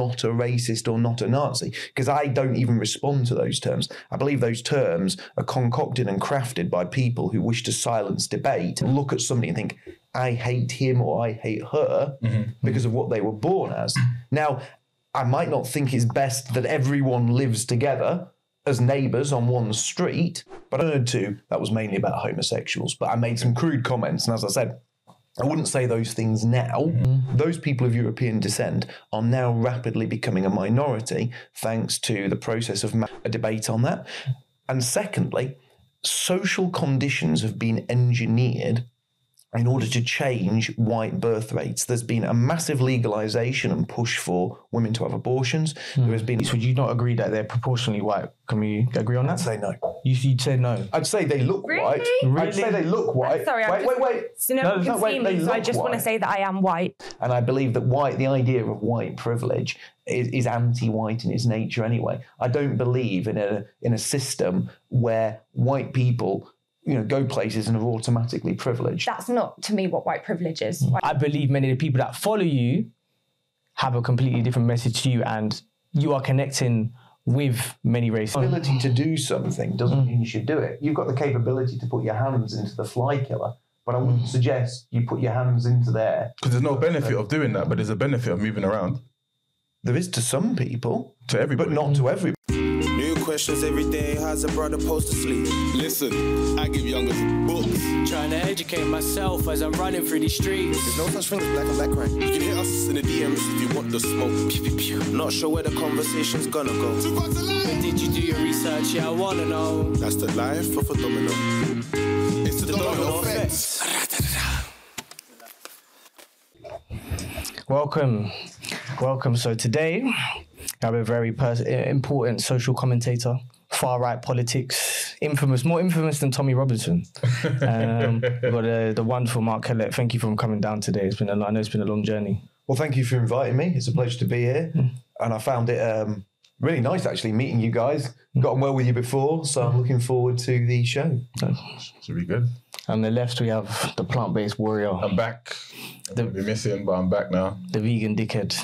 not a racist or not a Nazi because I don't even respond to those terms. I believe those terms are concocted and crafted by people who wish to silence debate, look at somebody and think, I hate him or I hate her mm-hmm, mm-hmm. because of what they were born as. Now, I might not think it's best that everyone lives together as neighbours on one street, but I heard too that was mainly about homosexuals. But I made some crude comments, and as I said, I wouldn't say those things now. Mm-hmm. Those people of European descent are now rapidly becoming a minority thanks to the process of ma- a debate on that. And secondly, social conditions have been engineered in order to change white birth rates. There's been a massive legalization and push for women to have abortions. Hmm. There has been. Would you not agree that they're proportionally white? Can we agree on I'd that? say no. You, you'd say no. I'd say they look white. Really? I'd say they look white. Sorry, I'm wait, just, wait, wait. So no, No, no, wait, they me, so I look just want to say that I am white. And I believe that white, the idea of white privilege is, is anti-white in its nature anyway. I don't believe in a in a system where white people, you know, go places and are automatically privileged. That's not to me what white privilege is. Hmm. I believe many of the people that follow you have a completely different message to you, and you are connecting with many races. ability to do something doesn't hmm. mean you should do it. You've got the capability to put your hands into the fly killer, but I wouldn't hmm. suggest you put your hands into there. Because there's no benefit of doing that, but there's a benefit of moving around There is to some people, to everybody. but not to everybody. New questions every day. How's a brother supposed to sleep? Listen, I give youngers books. Trying to educate myself as I'm running through these streets. There's no such thing as black and black crime. You can hit us in the DMs if you want the smoke. Pew, pew, pew. Not sure where the conversation's gonna go. Two parts of life. But did you do your research? Yeah, I wanna know. That's the life of a domino. It's the, domino domino effect. Welcome, welcome. So today, we have a very pers- important social commentator, far right politics, infamous, more infamous than Tommy Robinson. Um, we've got uh, the wonderful Mark Collett. Thank you for coming down today. It's been a, I know it's been a long journey. Well, thank you for inviting me. It's a pleasure to be here, and I found it um, really nice actually meeting you guys. Got on well with you before, so I'm looking forward to the show. Should be good. On the left, we have the plant-based warrior, I'm back. The- I've been missing, but I'm back now. the vegan dickhead.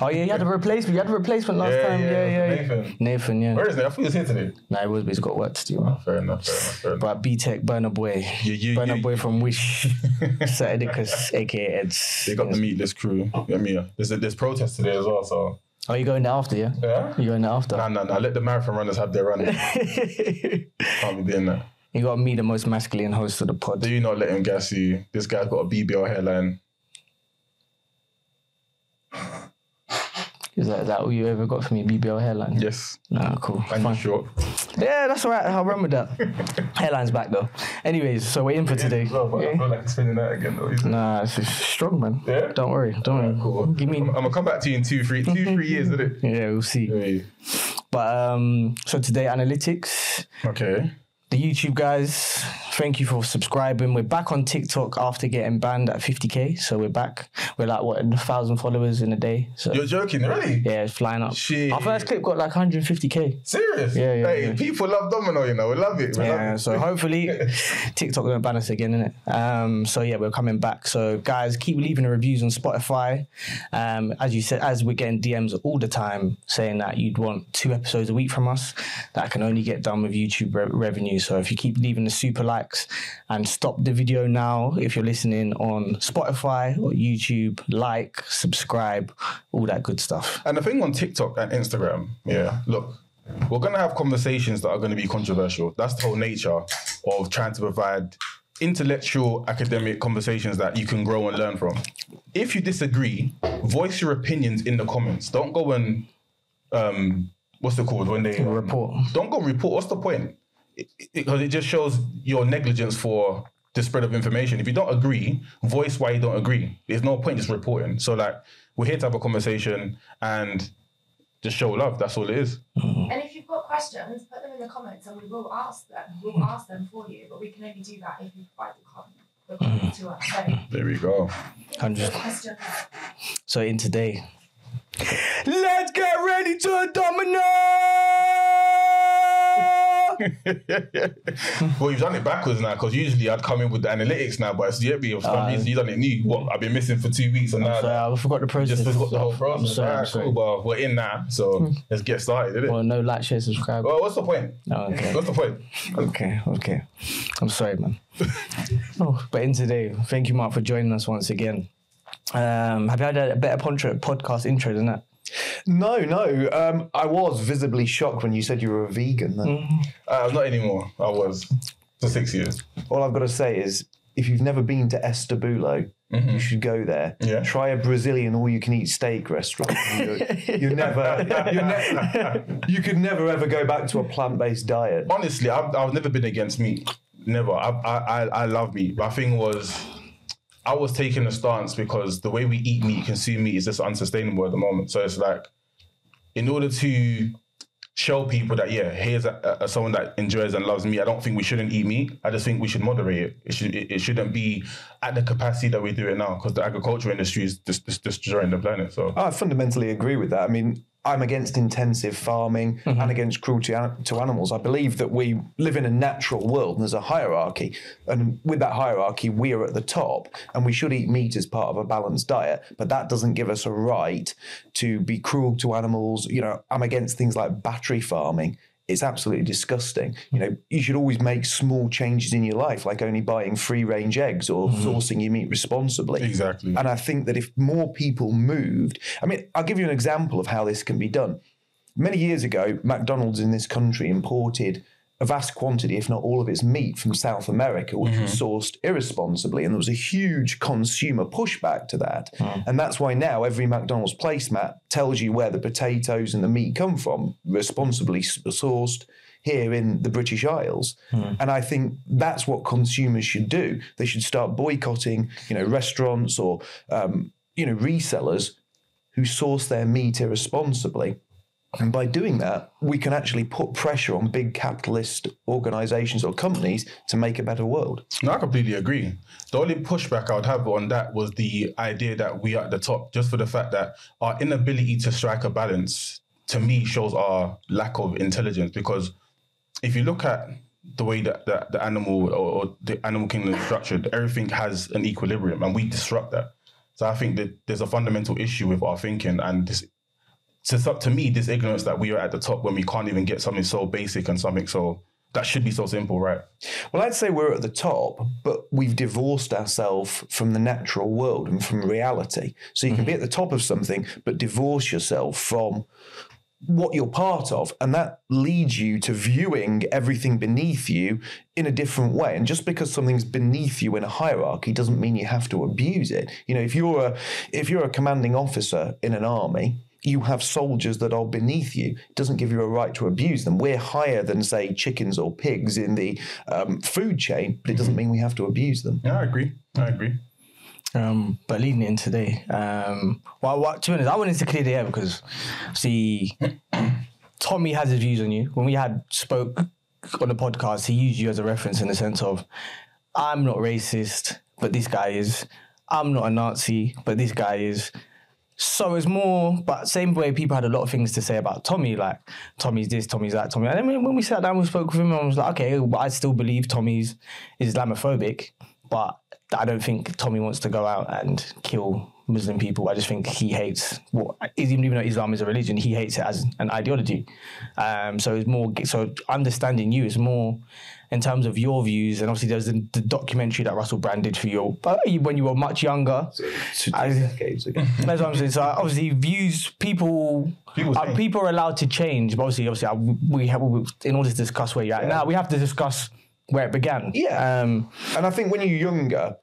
Oh yeah, you had a replacement. You had a replacement last Yeah, time. yeah, Yeah, yeah, yeah. Nathan. Nathan, yeah. Where is it? I thought he was here today. Nah, it was, but he's got work to do. Man. Oh, fair enough, fair enough, fair enough. But B Tech Burner Boy, You- you- Burner you- Boy from Wish, Satidicus, aka Eds. They got the meatless crew. I mean, there's a, there's protest today as well, so. Oh, you going there after? Yeah, Yeah? you going there after? Nah, nah, nah. Let the marathon runners have their run. Can't be doing that. You got me, the most masculine host of the pod. Do you not let him gas you? This guy's got a BBL hairline. Is that, is that all you ever got from your BBL hairline? Yes. Nah, cool. And Fine. short. Yeah, that's all right. I'll run with that. Hairline's back though. Anyways, so we're in for today. Well, but I feel like it's spinning that again though. isn't? Nah, it's it's strong, man. Yeah? Don't worry. Don't worry. Cool. Give me. I'm, I'm gonna come back to you in two, three, two, three years, isn't it? Yeah, we'll see. Hey. But um, so today analytics. Okay. The YouTube guys, thank you for subscribing. We're back on TikTok after getting banned at 50k. So we're back. We're like what a thousand followers in a day. So You're joking, really? yeah, it's flying up. Shit. Our first clip got like 150k. Serious? Yeah, yeah, Hey, yeah. people love Domino, you know. We love it. We love Yeah, it. so hopefully TikTok won't ban us again, innit? Um, so yeah, we're coming back. So guys, keep leaving the reviews on Spotify. Um, as you said, as we're getting DMs all the time saying that you'd want two episodes a week from us, that can only get done with YouTube re- revenue. So if you keep leaving the super likes and stop the video now, if you're listening on Spotify or YouTube, like, subscribe, all that good stuff. And the thing on TikTok and Instagram, yeah, look, we're gonna have conversations that are gonna be controversial. That's the whole nature of trying to provide intellectual academic conversations that you can grow and learn from. If you disagree, voice your opinions in the comments. Don't go and um what's it called when they um, Report. Don't go report. What's the point? Because it, just shows your negligence for the spread of information. If you don't agree, voice why you don't agree. There's no point just reporting. So like we're here to have a conversation and just show love. That's all it is. Mm-hmm. And if you've got questions, put them in the comments and we will ask them. We'll mm-hmm. ask them for you, but we can only do that if you provide the comment, the mm-hmm. comment to us. So, There we go. Hundred. So in today. Let's get ready to well, you've done it backwards now because usually I'd come in with the analytics now, but it's yet me. For some reason, you've done it new. What I've been missing for two weeks, and now So I forgot the process. just forgot the whole I'm process. sorry, I'm sorry. cool, but we're in now, so let's get started, innit? Well, no like, share, subscribe. Well, what's the point? No, okay. What's the point? Okay, okay. I'm sorry, man. oh, but in today, thank you, Mark, for joining us once again. Um, have you had a better podcast intro than that? No, no. Um, I was visibly shocked when you said you were a vegan. Then. Uh, not anymore. I was for six years. All I've got to say is, if you've never been to Estabulo, you should go there. Yeah. Try a Brazilian all-you-can-eat steak restaurant. You're, you're never, you're ne- you could never ever go back to a plant-based diet. Honestly, I've, I've never been against meat. Never. I, I, I, I love meat. My thing was, I was taking a stance because the way we eat meat, consume meat, is just unsustainable at the moment. So it's like, in order to show people that yeah, here's a, a, someone that enjoys and loves meat. I don't think we shouldn't eat meat. I just think we should moderate it. It should it, it shouldn't be at the capacity that we do it now because the agriculture industry is just, just destroying the planet. So I fundamentally agree with that. I mean, I'm against intensive farming mm-hmm. and against cruelty to animals. I believe that we live in a natural world and there's a hierarchy. And with that hierarchy, we are at the top and we should eat meat as part of a balanced diet. But that doesn't give us a right to be cruel to animals. You know, I'm against things like battery farming. It's absolutely disgusting. You hmm. know, you should always make small changes in your life, like only buying free range eggs or hmm. sourcing your meat responsibly. Exactly. And I think that if more people moved, I mean, I'll give you an example of how this can be done. Many years ago, McDonald's in this country imported a vast quantity, if not all of its meat from South America, which was mm-hmm. sourced irresponsibly. And there was a huge consumer pushback to that. Hmm. And that's why now every McDonald's placemat tells you where the potatoes and the meat come from, responsibly sourced here in the British Isles. Hmm. And I think that's what consumers should do. They should start boycotting, you know, restaurants or, um, you know, resellers who source their meat irresponsibly. And by doing that, we can actually put pressure on big capitalist organizations or companies to make a better world. No, I completely agree. The only pushback I would have on that was the idea that we are at the top, just for the fact that our inability to strike a balance, to me, shows our lack of intelligence. Because if you look at the way that, that the animal or, or the animal kingdom is structured, everything has an equilibrium, and we disrupt that. So I think that there's a fundamental issue with our thinking and this. To, to me, this ignorance that we are at the top when we can't even get something so basic and something so that should be so simple, right? Well, I'd say we're at the top, but we've divorced ourselves from the natural world and from reality. So you can be mm-hmm. at the top of something, but divorce yourself from what you're part of. And that leads you to viewing everything beneath you in a different way. And just because something's beneath you in a hierarchy doesn't mean you have to abuse it. You know, if you're a if you're a commanding officer in an army, you have soldiers that are beneath you. It doesn't give you a right to abuse them. We're higher than, say, chickens or pigs in the um, food chain, but it doesn't mean we have to abuse them. Yeah, I agree. I agree. Um, but leading in today, um, well, what, to be honest, I wanted to clear the air because, see, Tommy has his views on you. When we had spoke on the podcast, he used you as a reference in the sense of, I'm not racist, but this guy is. I'm not a Nazi, but this guy is. So it's more, but same way people had a lot of things to say about Tommy, like Tommy's this, Tommy's that, Tommy. And then when we sat down, we spoke with him, and I was like, okay, but I still believe Tommy's is Islamophobic, but I don't think Tommy wants to go out and kill Muslim people. I just think he hates what even even though Islam is a religion, he hates it as an ideology. Um, so it's more so understanding you is more in terms of your views, and obviously there's the, the documentary that Russell Brand did for you but when you were much younger. Two I- decades ago. That's what I'm saying. So obviously, views people People uh, people are allowed to change. But obviously, obviously, uh, we have in order to discuss where you're at now, we have to discuss where it began. Yeah. Um, And I think when you're younger,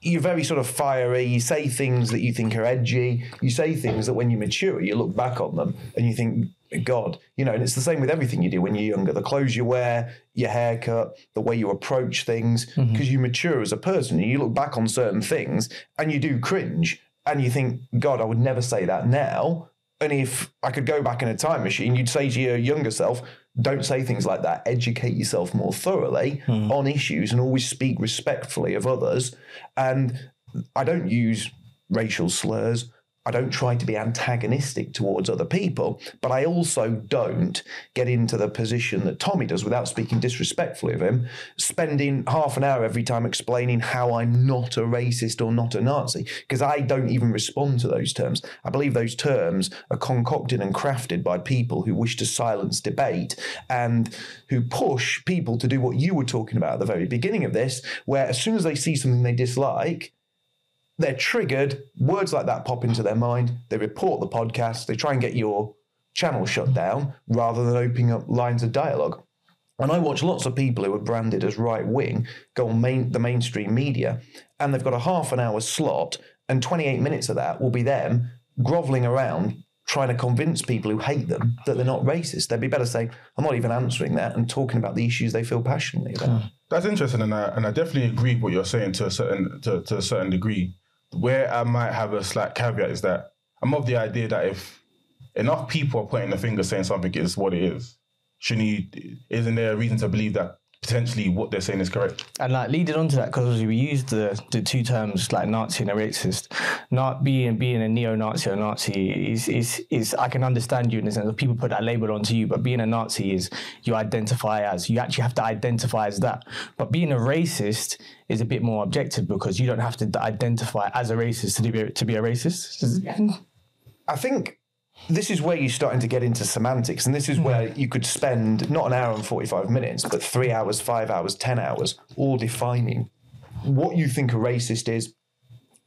you're very sort of fiery. You say things that you think are edgy. You say things that when you mature, you look back on them and you think, God, you know, and it's the same with everything you do when you're younger. The clothes you wear, your haircut, the way you approach things, because you mature as a person and you look back on certain things and you do cringe and you think, God, I would never say that now. And if I could go back in a time machine, you'd say to your younger self, don't say things like that. Educate yourself more thoroughly hmm. on issues and always speak respectfully of others. And I don't use racial slurs. I don't try to be antagonistic towards other people, but I also don't get into the position that Tommy does without speaking disrespectfully of him, spending half an hour every time explaining how I'm not a racist or not a Nazi, because I don't even respond to those terms. I believe those terms are concocted and crafted by people who wish to silence debate and who push people to do what you were talking about at the very beginning of this, where as soon as they see something they dislike, they're triggered, words like that pop into their mind, they report the podcast, they try and get your channel shut down rather than opening up lines of dialogue. And I watch lots of people who are branded as right wing go on main, the mainstream media and they've got a half an hour slot, and 28 minutes of that will be them groveling around trying to convince people who hate them that they're not racist. They'd be better saying, I'm not even answering that and talking about the issues they feel passionately about. Hmm. That's interesting, and I, and I definitely agree with what you're saying to a certain to, to a certain degree. Where I might have a slight caveat is that I'm of the idea that if enough people are pointing the finger saying something is what it is, shouldn't you? Isn't there a reason to believe that potentially what they're saying is correct? And like leading on to that, because we used the, the two terms like Nazi and a racist. Not being being a neo-Nazi or Nazi is is is I can understand you in the sense of people put that label onto you, but being a Nazi is you identify as you actually have to identify as that. But being a racist is a bit more objective because you don't have to identify as a racist to be to be a racist. I think this is where you're starting to get into semantics, and this is hmm. where you could spend not an hour and 45 minutes, but three hours, five hours, 10 hours, all defining what you think a racist is,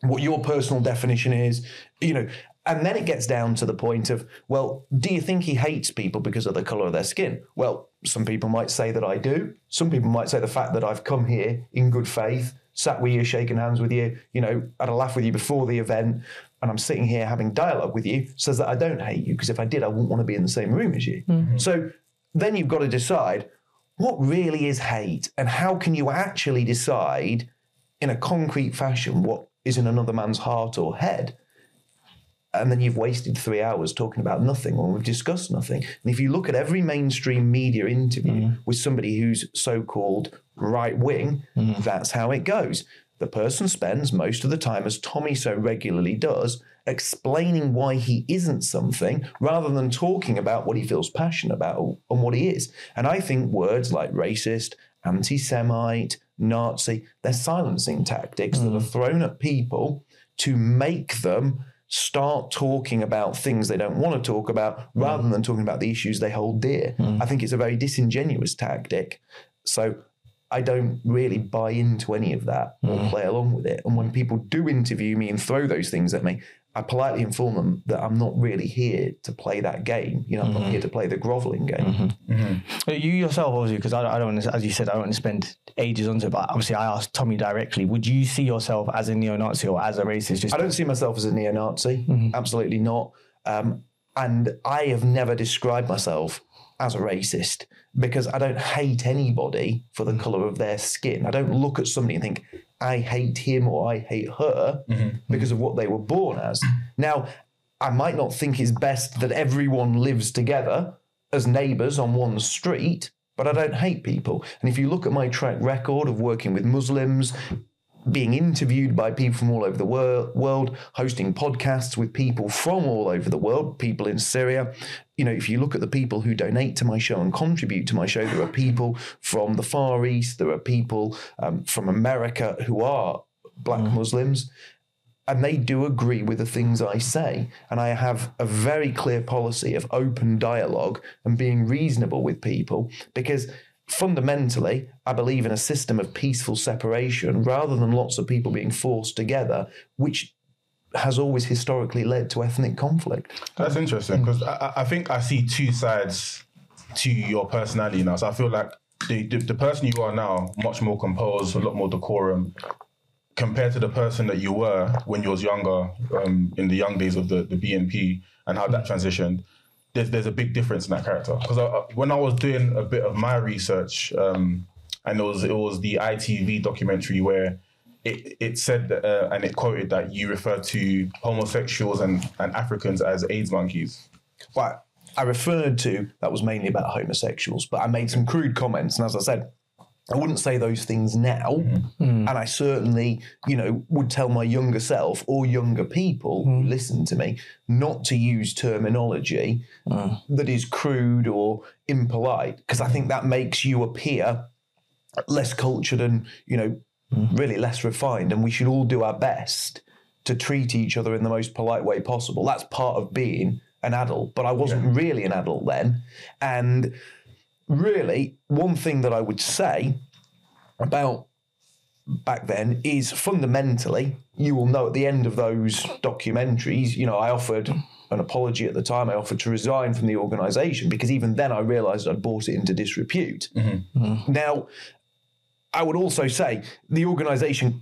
what your personal definition is, you know. And then it gets down to the point of, well, do you think he hates people because of the color of their skin? Well, some people might say that I do. Some people might say the fact that I've come here in good faith, sat with you, shaking hands with you, you know, had a laugh with you before the event, and I'm sitting here having dialogue with you, says that I don't hate you because if I did, I wouldn't want to be in the same room as you. Mm-hmm. So then you've got to decide what really is hate and how can you actually decide in a concrete fashion what is in another man's heart or head. And then you've wasted three hours talking about nothing when we've discussed nothing. And if you look at every mainstream media interview mm-hmm. with somebody who's so called right wing, mm-hmm. that's how it goes. The person spends most of the time, as Tommy so regularly does, explaining why he isn't something rather than talking about what he feels passionate about and what he is. And I think words like racist, anti Semite, Nazi, they're silencing tactics that are mm. thrown at people to make them start talking about things they don't want to talk about mm. rather than talking about the issues they hold dear. Mm. I think it's a very disingenuous tactic. So I don't really buy into any of that or mm. play along with it. And when people do interview me and throw those things at me, I politely inform them that I'm not really here to play that game. You know, I'm not mm-hmm. here to play the groveling game. Mm-hmm. Mm-hmm. But You yourself, obviously, because I, I don't, want to, as you said, I don't want to spend ages onto it. But obviously, I asked Tommy directly: Would you see yourself as a neo-Nazi or as a racist? Just I don't see myself as a neo Nazi, absolutely not. Um, and I have never described myself as a racist because I don't hate anybody for the mm-hmm. colour of their skin. I don't look at somebody and think, I hate him or I hate her mm-hmm. because of what they were born as. Now, I might not think it's best that everyone lives together as neighbours on one street, but I don't hate people. And if you look at my track record of working with Muslims, being interviewed by people from all over the wor- world, hosting podcasts with people from all over the world, people in Syria. You know, if you look at the people who donate to my show and contribute to my show, there are people from the Far East, there are people um, from America who are black Muslims. And they do agree with the things I say. And I have a very clear policy of open dialogue and being reasonable with people because fundamentally, I believe in a system of peaceful separation rather than lots of people being forced together, which has always historically led to ethnic conflict. That's interesting because I, I- I think I see two sides to your personality now. So I feel like the, the, the person you are now, much more composed, a lot more decorum, compared to the person that you were when you was younger, um, in the young days of the, the BNP and how that transitioned. There's, there's a big difference in that character because when I was doing a bit of my research, um, and it was it was the ITV documentary where it, it said uh, and it quoted that you refer to homosexuals and, and Africans as AIDS monkeys. Well, I referred to that was mainly about homosexuals, but I made some crude comments. And as I said, I wouldn't say those things now, mm-hmm. mm. and I certainly, you know, would tell my younger self or younger people who mm. listen to me not to use terminology mm. that is crude or impolite, because I think that makes you appear less cultured and, you know, really less refined. And we should all do our best to treat each other in the most polite way possible. That's part of being an adult, but I wasn't really an adult then. And really, one thing that I would say about back then is fundamentally, you will know at the end of those documentaries, you know, I offered an apology at the time. I offered to resign from the organisation because even then I realised I'd brought it into disrepute. Mm-hmm. Now, I would also say the organisation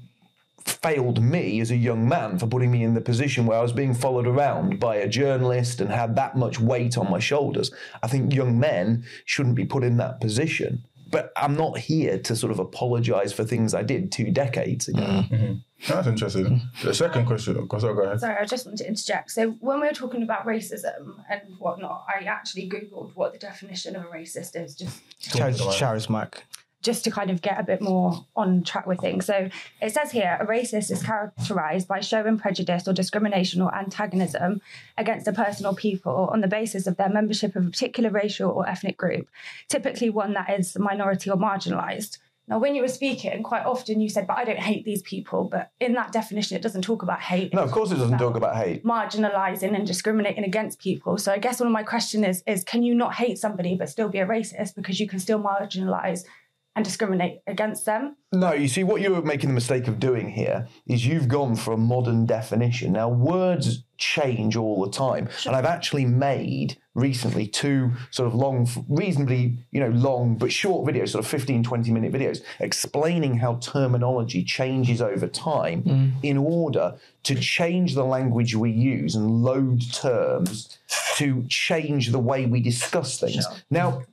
failed me as a young man for putting me in the position where I was being followed around by a journalist and had that much weight on my shoulders. I think young men shouldn't be put in that position. But I'm not here to sort of apologise for things I did two decades ago. Mm. Mm-hmm. That's interesting. Mm-hmm. The second question, of course, I'll go ahead. Sorry, I just want to interject. So when we were talking about racism and whatnot, I actually googled what the definition of a racist is, just Charis Mac. Just to kind of get a bit more on track with things. So it says here a racist is characterized by showing prejudice or discrimination or antagonism against a person or people on the basis of their membership of a particular racial or ethnic group, typically one that is minority or marginalized. Now, when you were speaking, quite often you said, but I don't hate these people. But in that definition, it doesn't talk about hate. No, of course it doesn't talk about hate. marginalizing and discriminating against people. So I guess one of my question is is can you not hate somebody but still be a racist because you can still marginalize and discriminate against them? No, you see, what you're making the mistake of doing here is you've gone for a modern definition. Now, words change all the time. And I've actually made recently two sort of long, reasonably, you know, long but short videos, sort of 15, 20 minute videos, explaining how terminology changes over time mm. in order to change the language we use and load terms to change the way we discuss things. Now,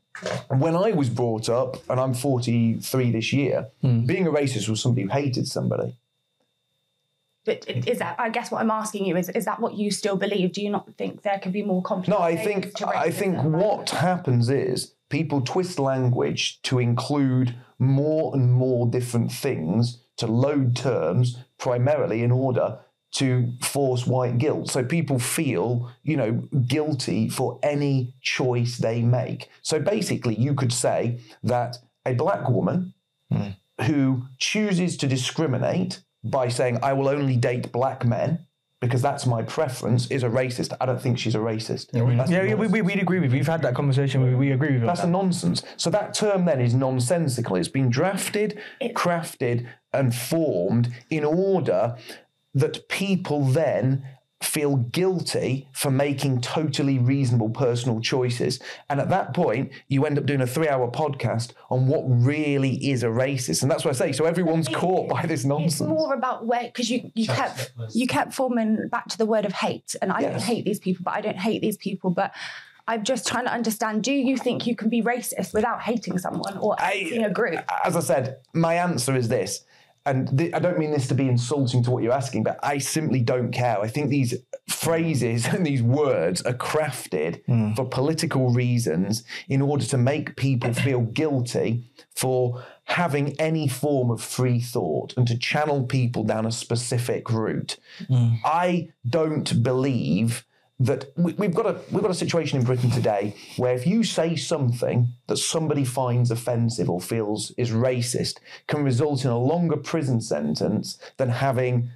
when I was brought up, and I'm 43 this year, hmm. being a racist was somebody who hated somebody. But is that I guess what I'm asking you is is that what you still believe? Do you not think there could be more complex? No, I think I think racism? what happens is people twist language to include more and more different things to load terms primarily in order to force white guilt. So people feel, you know, guilty for any choice they make. So basically you could say that a black woman hmm. who chooses to discriminate by saying I will only date black men because that's my preference is a racist. I don't think she's a racist. That's Yeah, yeah, we, we, we'd agree with you. We've had that conversation. We, we agree with you. that's a nonsense. So that term then is nonsensical. It's been drafted, crafted, and formed in order that people then feel guilty for making totally reasonable personal choices. And at that point, you end up doing a three hour podcast on what really is a racist. And that's what I say. So everyone's caught by this nonsense. It's more about where because you, you kept you kept forming back to the word of hate, and I don't hate these people, but I don't hate these people, but. I'm just trying to understand. Do you think you can be racist without hating someone or hating a group? As I said, my answer is this. And th- I don't mean this to be insulting to what you're asking, but I simply don't care. I think these phrases and these words are crafted hmm. for political reasons in order to make people feel guilty for having any form of free thought and to channel people down a specific route. Hmm. I don't believe that we, we've got a we've got a situation in Britain today where if you say something that somebody finds offensive or feels is racist, can result in a longer prison sentence than having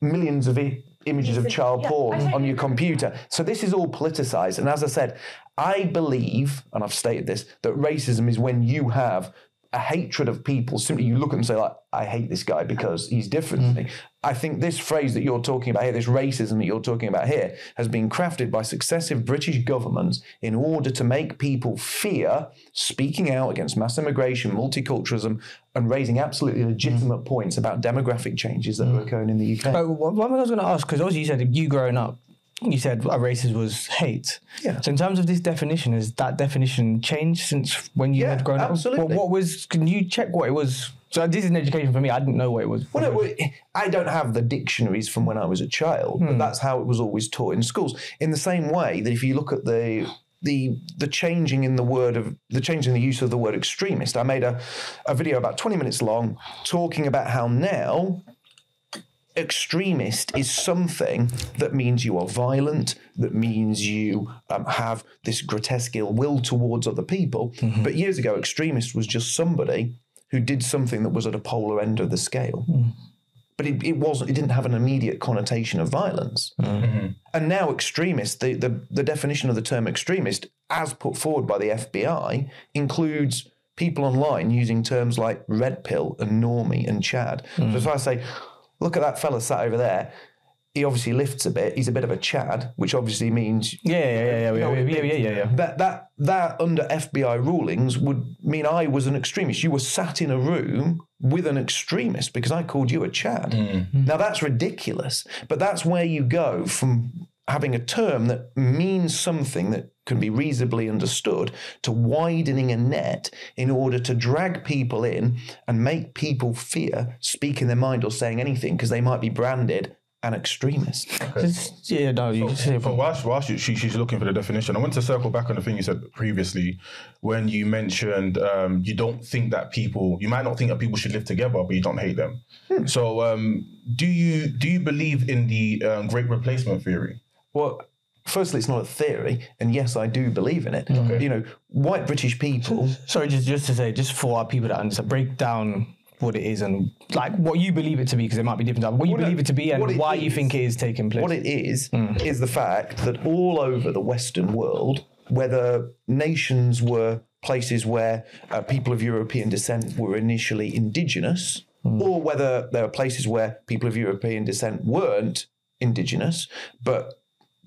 millions of I- images of child Yeah, porn on your computer. So this is all politicized. And as I said, I believe, and I've stated this, that racism is when you have a hatred of people. Simply you look at them and say, like, I hate this guy because he's different mm. me. I think this phrase that you're talking about here, this racism that you're talking about here, has been crafted by successive British governments in order to make people fear speaking out against mass immigration, multiculturalism, and raising absolutely mm. legitimate points about demographic changes that are mm. occurring in the UK. But oh, what, what I was going to ask, because obviously you said you growing up, you said a racist was hate. Yeah. So in terms of this definition, has that definition changed since when you Yeah, had grown up? absolutely. What, what was? Can you check what it was? So this is an education for me. I didn't know what it was. Well, no, well, I don't have the dictionaries from when I was a child, but hmm. that's how it was always taught in schools. In the same way that if you look at the the the changing in the word of the change in the use of the word extremist. I made a, a video about 20 minutes long talking about how now extremist is something that means you are violent, that means you um, have this grotesque ill will towards other people. Mm-hmm. But years ago, extremist was just somebody who did something that was at a polar end of the scale. Mm-hmm. But it, it wasn't. It didn't have an immediate connotation of violence. Mm-hmm. And now, extremist, the, the the definition of the term extremist, as put forward by the FBI, includes people online using terms like red pill and normie and Chad. So mm. if I say, look at that fella sat over there. He obviously lifts a bit. He's a bit of a Chad, which obviously means yeah, yeah, yeah, yeah, yeah, yeah, yeah, yeah. That that that under FBI rulings would mean I was an extremist. You were sat in a room with an extremist because I called you a Chad. Mm. Now that's ridiculous, but that's where you go from having a term that means something that can be reasonably understood to widening a net in order to drag people in and make people fear speaking their mind or saying anything because they might be branded an extremist. Just- yeah, no, you say But whilst, whilst she, she, she's looking for the definition, I want to circle back on the thing you said previously when you mentioned um, you don't think that people, you might not think that people should live together, but you don't hate them. So, um, do you do you believe in the um, Great Replacement theory? Well, firstly, it's not a theory, and yes, I do believe in it. You know, white British people. Sorry, just just to say, just for our people that understand, break down what it is and like what you believe it to be, because it might be different. What you What it- believe it to be and it why you think it is taking place. What it is is the fact that all over the Western world, whether nations were places where uh, people of European descent were initially indigenous, or whether there are places where people of European descent weren't indigenous, but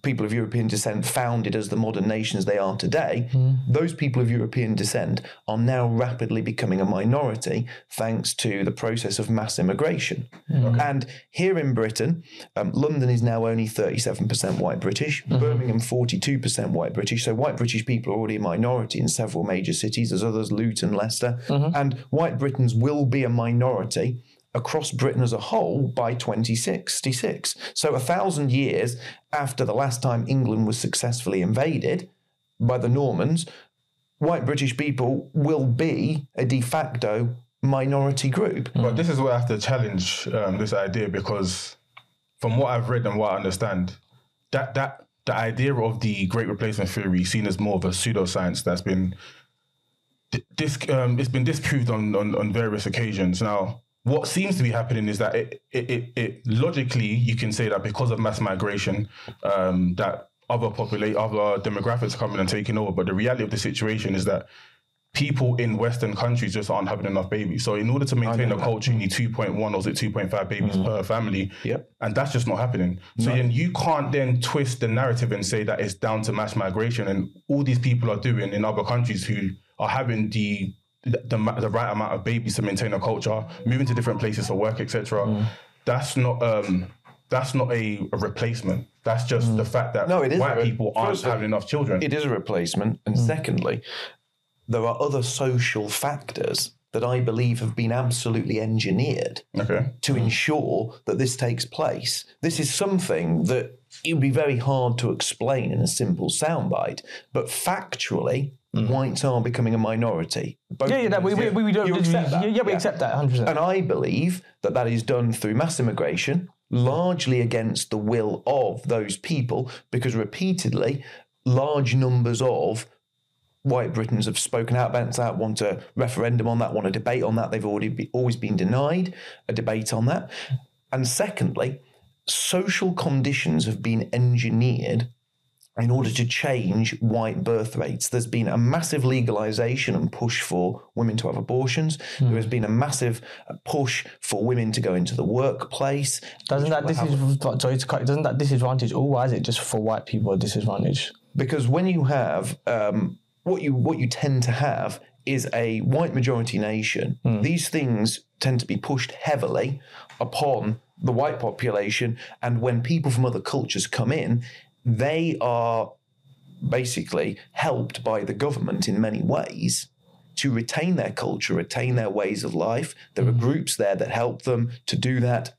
people of European descent founded as the modern nations they are today, hmm. those people of European descent are now rapidly becoming a minority thanks to the process of mass immigration. Hmm. And here in Britain, um, London is now only 37% white British, hmm. Birmingham 42% white British. So white British people are already a minority in several major cities. There's others, Luton, Leicester. And white Britons will be a minority across Britain as a whole by 2066. So, a thousand years after the last time England was successfully invaded by the Normans, white British people will be a de facto minority group. But this is where I have to challenge um, this idea because, from what I've read and what I understand, that that the idea of the Great Replacement theory seen as more of a pseudoscience that's been di- dis, um, it's been disproved on, on on various occasions. Now, what seems to be happening is that it it, it, it logically you can say that because of mass migration, um, that other populate other demographics are coming and taking over. But the reality of the situation is that people in Western countries just aren't having enough babies. So in order to maintain a culture, you need 2.1 or is it 2.5 babies per family. Yep. And that's just not happening. So then you can't then twist the narrative and say that it's down to mass migration and all these people are doing in other countries who are having the the, the, right amount of babies to maintain a culture, moving to different places for work, etc. Mm. That's not um that's not a, a replacement. That's just the mm. fact that No, it is white a- people aren't firstly, having enough children. It is a replacement. And mm. secondly, there are other social factors that I believe have been absolutely engineered okay. to ensure that this takes place. This is something that it would be very hard to explain in a simple soundbite, but factually, Mm. whites are becoming a minority. Both yeah, yeah, we, we, we, we don't. We- accept that? Yeah, yeah, we Yeah. accept that 100. percent And I believe that that is done through mass immigration, largely against the will of those people, because repeatedly, large numbers of white Britons have spoken out about that, want a referendum on that, want a debate on that. They've already be, always been denied a debate on that. And secondly, social conditions have been engineered in order to change white birth rates. There's been a massive legalization and push for women to have abortions. There has been a massive uh, push for women to go into the workplace. Doesn't that disadvantage? Sorry to cut. Doesn't that disadvantage? Or why is it just for white people a disadvantage? because when you have um, what you what you tend to have is a white majority nation. These things tend to be pushed heavily upon the white population, and when people from other cultures come in, they are basically helped by the government in many ways to retain their culture, retain their ways of life. There are groups there that help them to do that.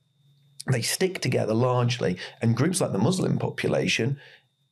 They stick together largely, and groups like the Muslim population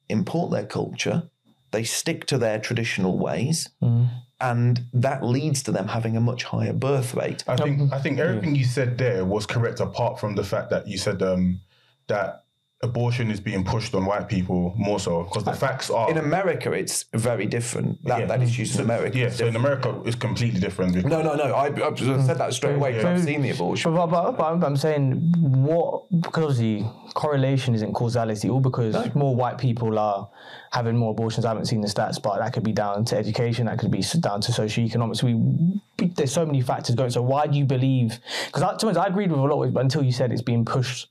import their culture they stick to their traditional ways, Mm. and that leads to them having a much higher birth rate. I think I think everything you said there was correct, apart from the fact that you said um, that abortion is being pushed on white people more so because the uh, facts are In America, it's very different. That, Yeah. that issue's in America. yeah. So in. America, it's completely different. no, no, no. I, I said that straight mm. away because I've seen the abortion. But, but, but I'm, I'm saying what because obviously correlation isn't causality. All because more white people are having more abortions. I haven't seen the stats, but that could be down to education. That could be down to socioeconomics. We there's so many factors going. So why do you believe? Because I, to be honest, I agreed with a lot, of it, but until you said it's being pushed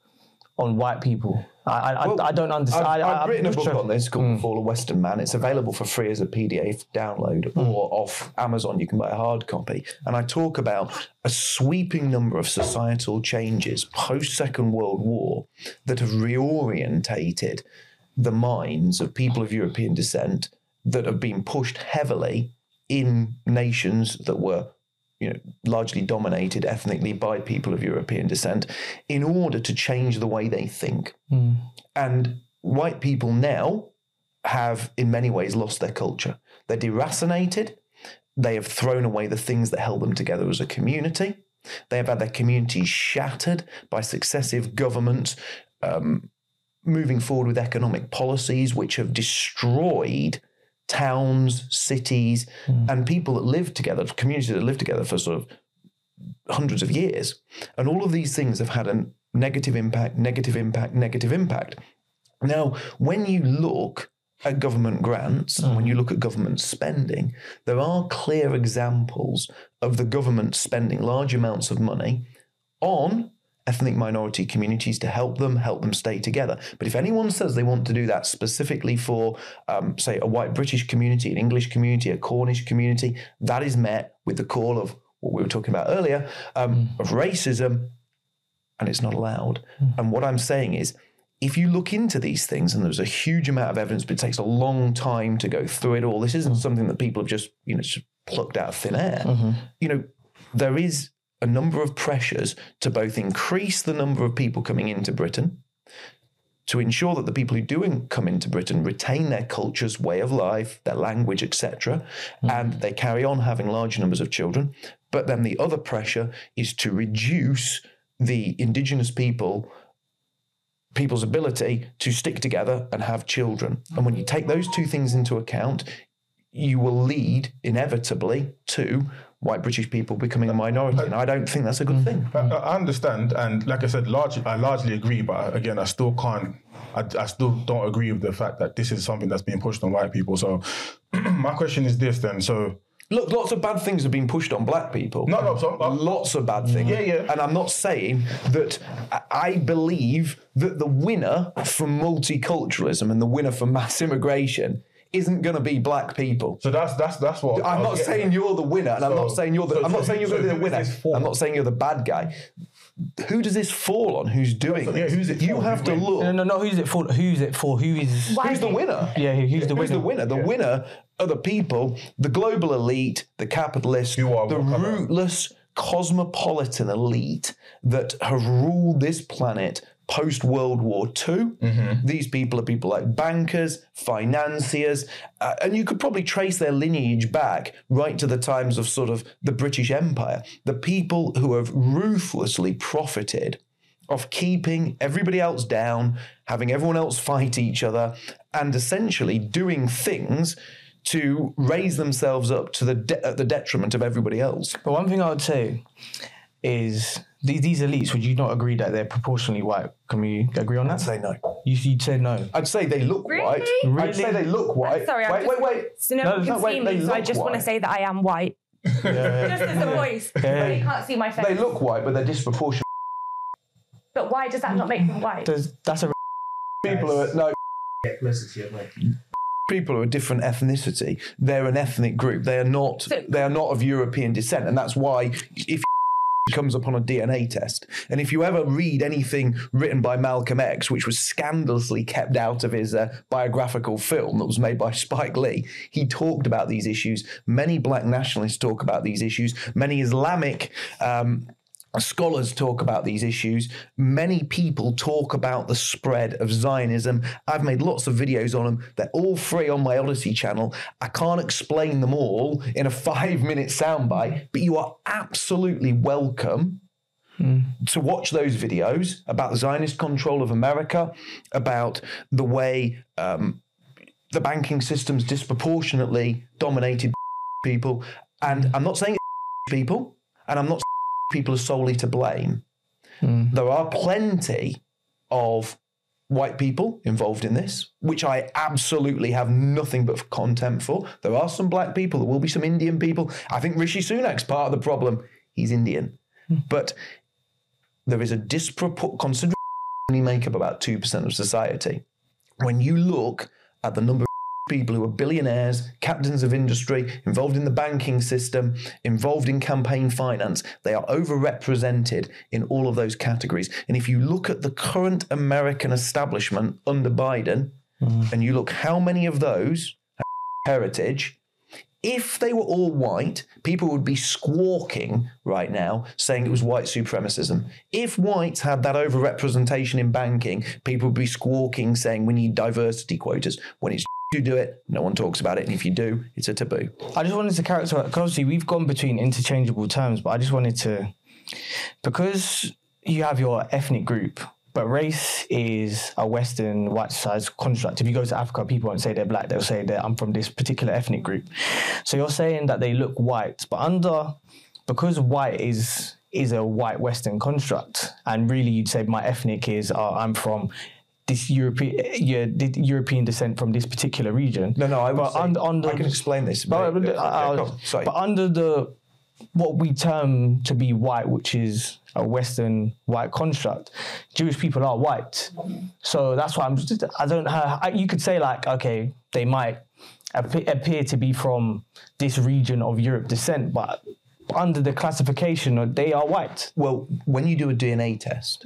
on white people, I I, Well, I, don't understand. I've, I, I've written a book on this called The Fall of Western Man. It's available for free as a PDF download hmm. or off Amazon. You can buy a hard copy. And I talk about a sweeping number of societal changes post Second World War that have reorientated the minds of people of European descent that have been pushed heavily in nations that were you know, largely dominated ethnically by people of European descent, in order to change the way they think. And white people now have, in many ways, lost their culture. They're deracinated. They have thrown away the things that held them together as a community. They have had their communities shattered by successive governments um, moving forward with economic policies which have destroyed towns, cities, hmm. and people that live together, communities that live together for sort of hundreds of years. And all of these things have had a negative impact, negative impact, negative impact. Now, when you look at government grants, and when hmm. you look at government spending, there are clear examples of the government spending large amounts of money on ethnic minority communities to help them, help them stay together. But if anyone says they want to do that specifically for, um, say, a white British community, an English community, a Cornish community, that is met with the call of what we were talking about earlier um, of racism, and it's not allowed. And what I'm saying is, if you look into these things, and there's a huge amount of evidence, but it takes a long time to go through it all. This isn't something that people have just, you know, just plucked out of thin air. You know, there is a number of pressures to both increase the number of people coming into Britain, to ensure that the people who do come into Britain retain their cultures, way of life, their language, etc., hmm. and they carry on having large numbers of children. But then the other pressure is to reduce the indigenous people people's ability to stick together and have children. And when you take those two things into account, you will lead inevitably to white British people becoming a minority. And I don't think that's a good thing. I, I understand, and like I said, large, I largely agree. But again, I still can't. I, I still don't agree with the fact that this is something that's being pushed on white people. So, my question is this then: so Look, lots of bad things have been pushed on black people. No, no, so- uh, lots of bad things. Yeah, yeah. And I'm not saying that I- I believe that the winner from multiculturalism and the winner from mass immigration isn't going to be black people. So that's that's that's what I'm not saying at. you're the winner, and I'm not saying you're the. so- I'm not so saying you're who- going to so be the winner. is this for? I'm not saying you're the bad guy. Who does this fall on? Who's doing yeah, who's it you for? have Who to wins? look. No, no, no. Who's it for? Who's it for? Who is? Why Who's the winner? Yeah, who's the Who's winner? the winner? The winner are the people, the global elite, the capitalists, Who are the rootless cosmopolitan elite that have ruled this planet post World War II. Mm-hmm. These people are people like bankers, financiers, uh, and you could probably trace their lineage back right to the times of sort of the British Empire. The people who have ruthlessly profited of keeping everybody else down, having everyone else fight each other, and essentially doing things to raise themselves up to the de- at the detriment of everybody else. But one thing I would say is these, these elites. Would you not agree that they're proportionally white? Can we agree on that? I'd say no. You, you'd say no. I'd say they look Really? white. I'd say they look white. Sorry, I'm wait, just- wait, wait. So no, No, one can no, wait, see they me, so I look just want to white. say that I am white. Just as a voice. Yeah. You can't see my face. They look white, but they're disproportionate. But why does that not make them white? There's, that's a People who are no. People who are a different ethnicity. They're an ethnic group. They are not. So- they are not of European descent, and that's why if comes upon a DNA test, and if you ever read anything written by Malcolm X, which was scandalously kept out of his uh, biographical film that was made by Spike Lee, he talked about these issues. Many black nationalists talk about these issues. Many Islamic. Um, Scholars talk about these issues. Many people talk about the spread of Zionism. I've made lots of videos on them. They're all free on my Odysee channel. I can't explain them all in a five minute soundbite, but you are absolutely welcome to watch those videos about Zionist control of America, about the way um, the banking system's disproportionately dominated people. And I'm not saying it's people, and I'm not saying people are solely to blame. Hmm. There are plenty of white people involved in this, which I absolutely have nothing but contempt for. There are some black people, there will be some Indian people. I think Rishi Sunak's part of the problem. He's Indian. Hmm. But there is a disproportionate, considering we make up about 2% of society. When you look at the number people who are billionaires, captains of industry, involved in the banking system, involved in campaign finance, they are overrepresented in all of those categories. And if you look at the current American establishment under Biden, mm. and you look how many of those have heritage, if they were all white, people would be squawking right now saying it was white supremacism. If whites had that overrepresentation in banking, people would be squawking saying we need diversity quotas. When it's you do it, no one talks about it. And if you do, it's a taboo. I just wanted to characterize because obviously we've gone between interchangeable terms, but I just wanted to because you have your ethnic group, but race is a Western white society construct. If you go to Africa, people won't say they're black; they'll say that I'm from this particular ethnic group. So you're saying that they look white, but under because white is is a white Western construct, and really you'd say my ethnic is uh, I'm from this European yeah, European descent from this particular region. No, no, I but say- under, I can explain this. but, but- okay, uh, on, but under the what we term to be white, which is a Western white construct, Jewish people are white. So that's why I'm just, I don't have, I, you could say like, okay, they might appear, appear to be from this region of Europe descent, but under the classification, they are white. Well, when you do a DNA test,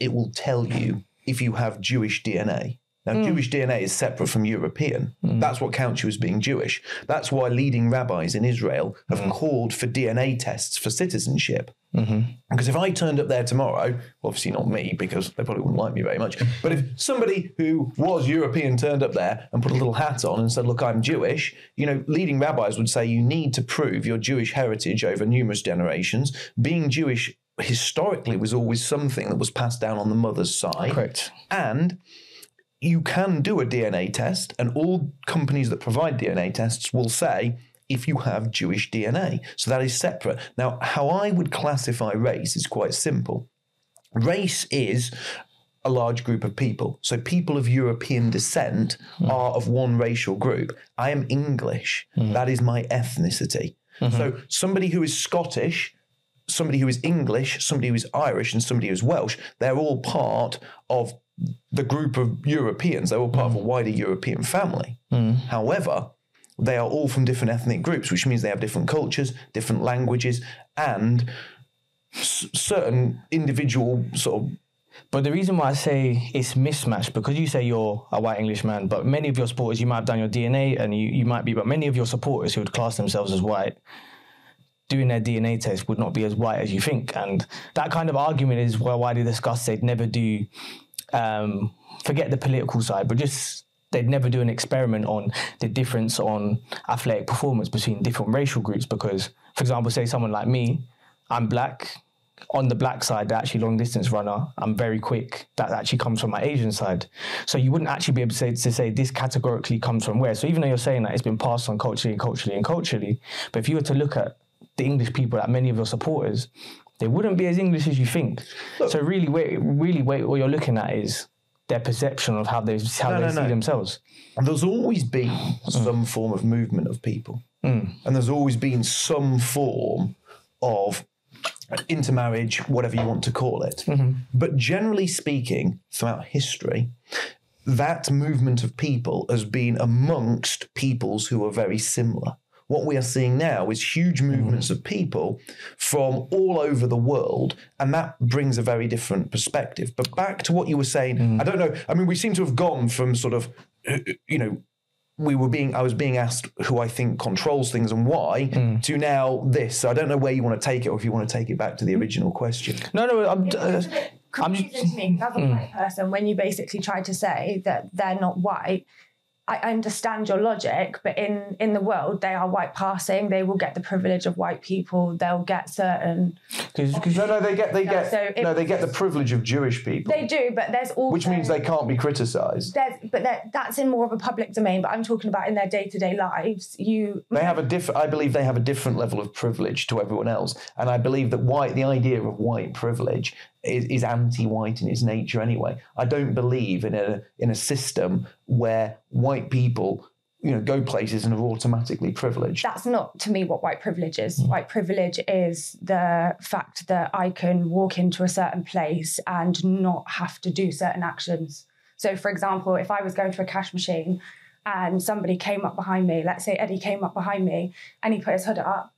it will tell you if you have Jewish DNA. Now, hmm. Jewish DNA is separate from European. Hmm. That's what counts you as being Jewish. That's why leading rabbis in Israel have hmm. called for DNA tests for citizenship. Mm-hmm. Because if I turned up there tomorrow, obviously not me, because they probably wouldn't like me very much, but if somebody who was European turned up there and put a little hat on and said, Look, I'm Jewish, you know, leading rabbis would say you need to prove your Jewish heritage over numerous generations. Being Jewish historically was always something that was passed down on the mother's side. Correct. And you can do a DNA test, and all companies that provide DNA tests will say if you have Jewish DNA. So that is separate. Now, how I would classify race is quite simple. Race is a large group of people. So people of European descent hmm. are of one racial group. I am English. Hmm. That is my ethnicity. Mm-hmm. So somebody who is Scottish, somebody who is English, somebody who is Irish, and somebody who is Welsh, they're all part of the group of Europeans. They're all part of a mm. wider European family. Mm. However, they are all from different ethnic groups, which means they have different cultures, different languages, and s- certain individual sort of But the reason why I say it's mismatched because you say you're a white English man, but many of your supporters, you might have done your DNA and you, you might be, but many of your supporters who would class themselves as white, doing their DNA test would not be as white as you think. And that kind of argument is well, why they discuss they'd never do, um, forget the political side, but just they'd never do an experiment on the difference on athletic performance between different racial groups. Because, for example, say someone like me, I'm black. On the black side, they're actually long distance runner. I'm very quick. That actually comes from my Asian side. So you wouldn't actually be able to say, to say this categorically comes from where. So even though you're saying that it's been passed on culturally and culturally and culturally, but if you were to look at the English people, like many of your supporters, they wouldn't be as English as you think. so really, wait, really, wait, what you're looking at is their perception of how they how No, they no, see no. themselves. And there's always been mm. some form of movement of people. Mm. And there's always been some form of intermarriage, whatever you want to call it. Mm-hmm. But generally speaking, throughout history, that movement of people has been amongst peoples who are very similar. What we are seeing now is huge movements of people from all over the world, and that brings a very different perspective. But back to what you were saying, I don't know. I mean, we seem to have gone from sort of, you know, we were being I was being asked who I think controls things and why Mm. to now this. So I don't know where you want to take it or if you want to take it back to the original question. No, no, I'm. It's Uh, a I'm confusing to me as a white person when you basically try to say that they're not white. I understand your logic, but in in the world, they are white passing. They will get the privilege of white people. They'll get certain. cause, 'cause- No, no, they get they get so it- no, they get the privilege of Jewish people, They do, but there's also which means they can't be criticised. But that's in more of a public domain. But I'm talking about in their day to day lives. You They have a different. I believe they have a different level of privilege to everyone else, and I believe that white, the idea of white privilege, is, is anti-white in its nature. Anyway, I don't believe in a in a system where white people, you know, go places and are automatically privileged. that's not to me what white privilege is. Hmm. White privilege is the fact that I can walk into a certain place and not have to do certain actions. So, for example, if I was going to a cash machine and somebody came up behind me, let's say Eddie came up behind me and he put his hood up,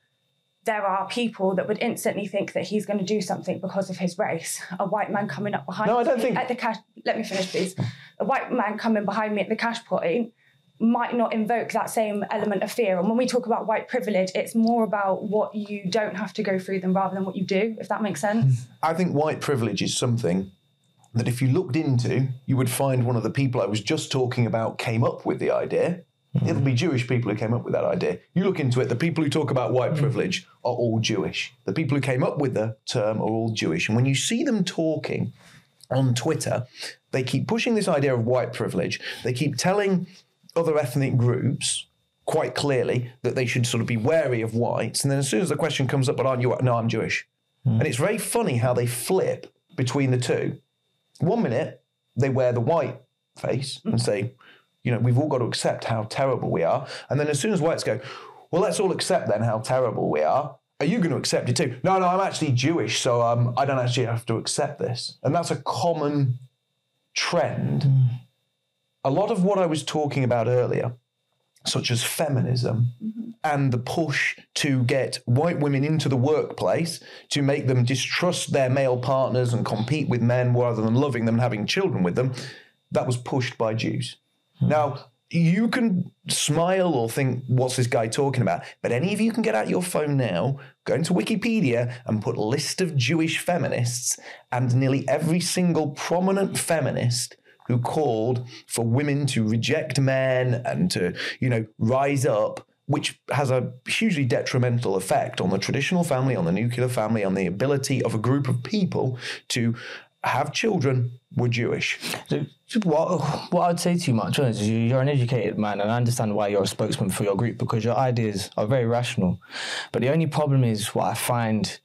there are people that would instantly think that he's going to do something because of his race. A white man coming up behind No, I don't think- at the cash. Let me finish, please. A white man coming behind me at the cash point might not invoke that same element of fear. And when we talk about white privilege, it's more about what you don't have to go through than rather than what you do, if that makes sense. I think white privilege is something that if you looked into, you would find one of the people I was just talking about came up with the idea. It'll be mm. Jewish people who came up with that idea. You look into it, the people who talk about white mm. privilege are all Jewish. The people who came up with the term are all Jewish. And when you see them talking on Twitter, they keep pushing this idea of white privilege. They keep telling other ethnic groups quite clearly that they should sort of be wary of whites. And then as soon as the question comes up, but aren't you? No, I'm Jewish. Mm. And it's very funny how they flip between the two. One minute, they wear the white face and say, you know, we've all got to accept how terrible we are. And then as soon as whites go, well, let's all accept then how terrible we are. Are you going to accept it too? No, no, I'm actually Jewish, so um, I don't actually have to accept this. And that's a common trend. A lot of what I was talking about earlier, such as feminism and the push to get white women into the workplace to make them distrust their male partners and compete with men rather than loving them and having children with them, that was pushed by Jews. Now, you can smile or think, what's this guy talking about? But any of you can get out your phone now, go into Wikipedia and put list of Jewish feminists, and nearly every single prominent feminist who called for women to reject men and to, you know, rise up, which has a hugely detrimental effect on the traditional family, on the nuclear family, on the ability of a group of people to have children, were Jewish. So, what, what I'd say to you, Mark is you- you're an educated man, and I understand why you're a spokesman for your group because your ideas are very rational. But the only problem is what I find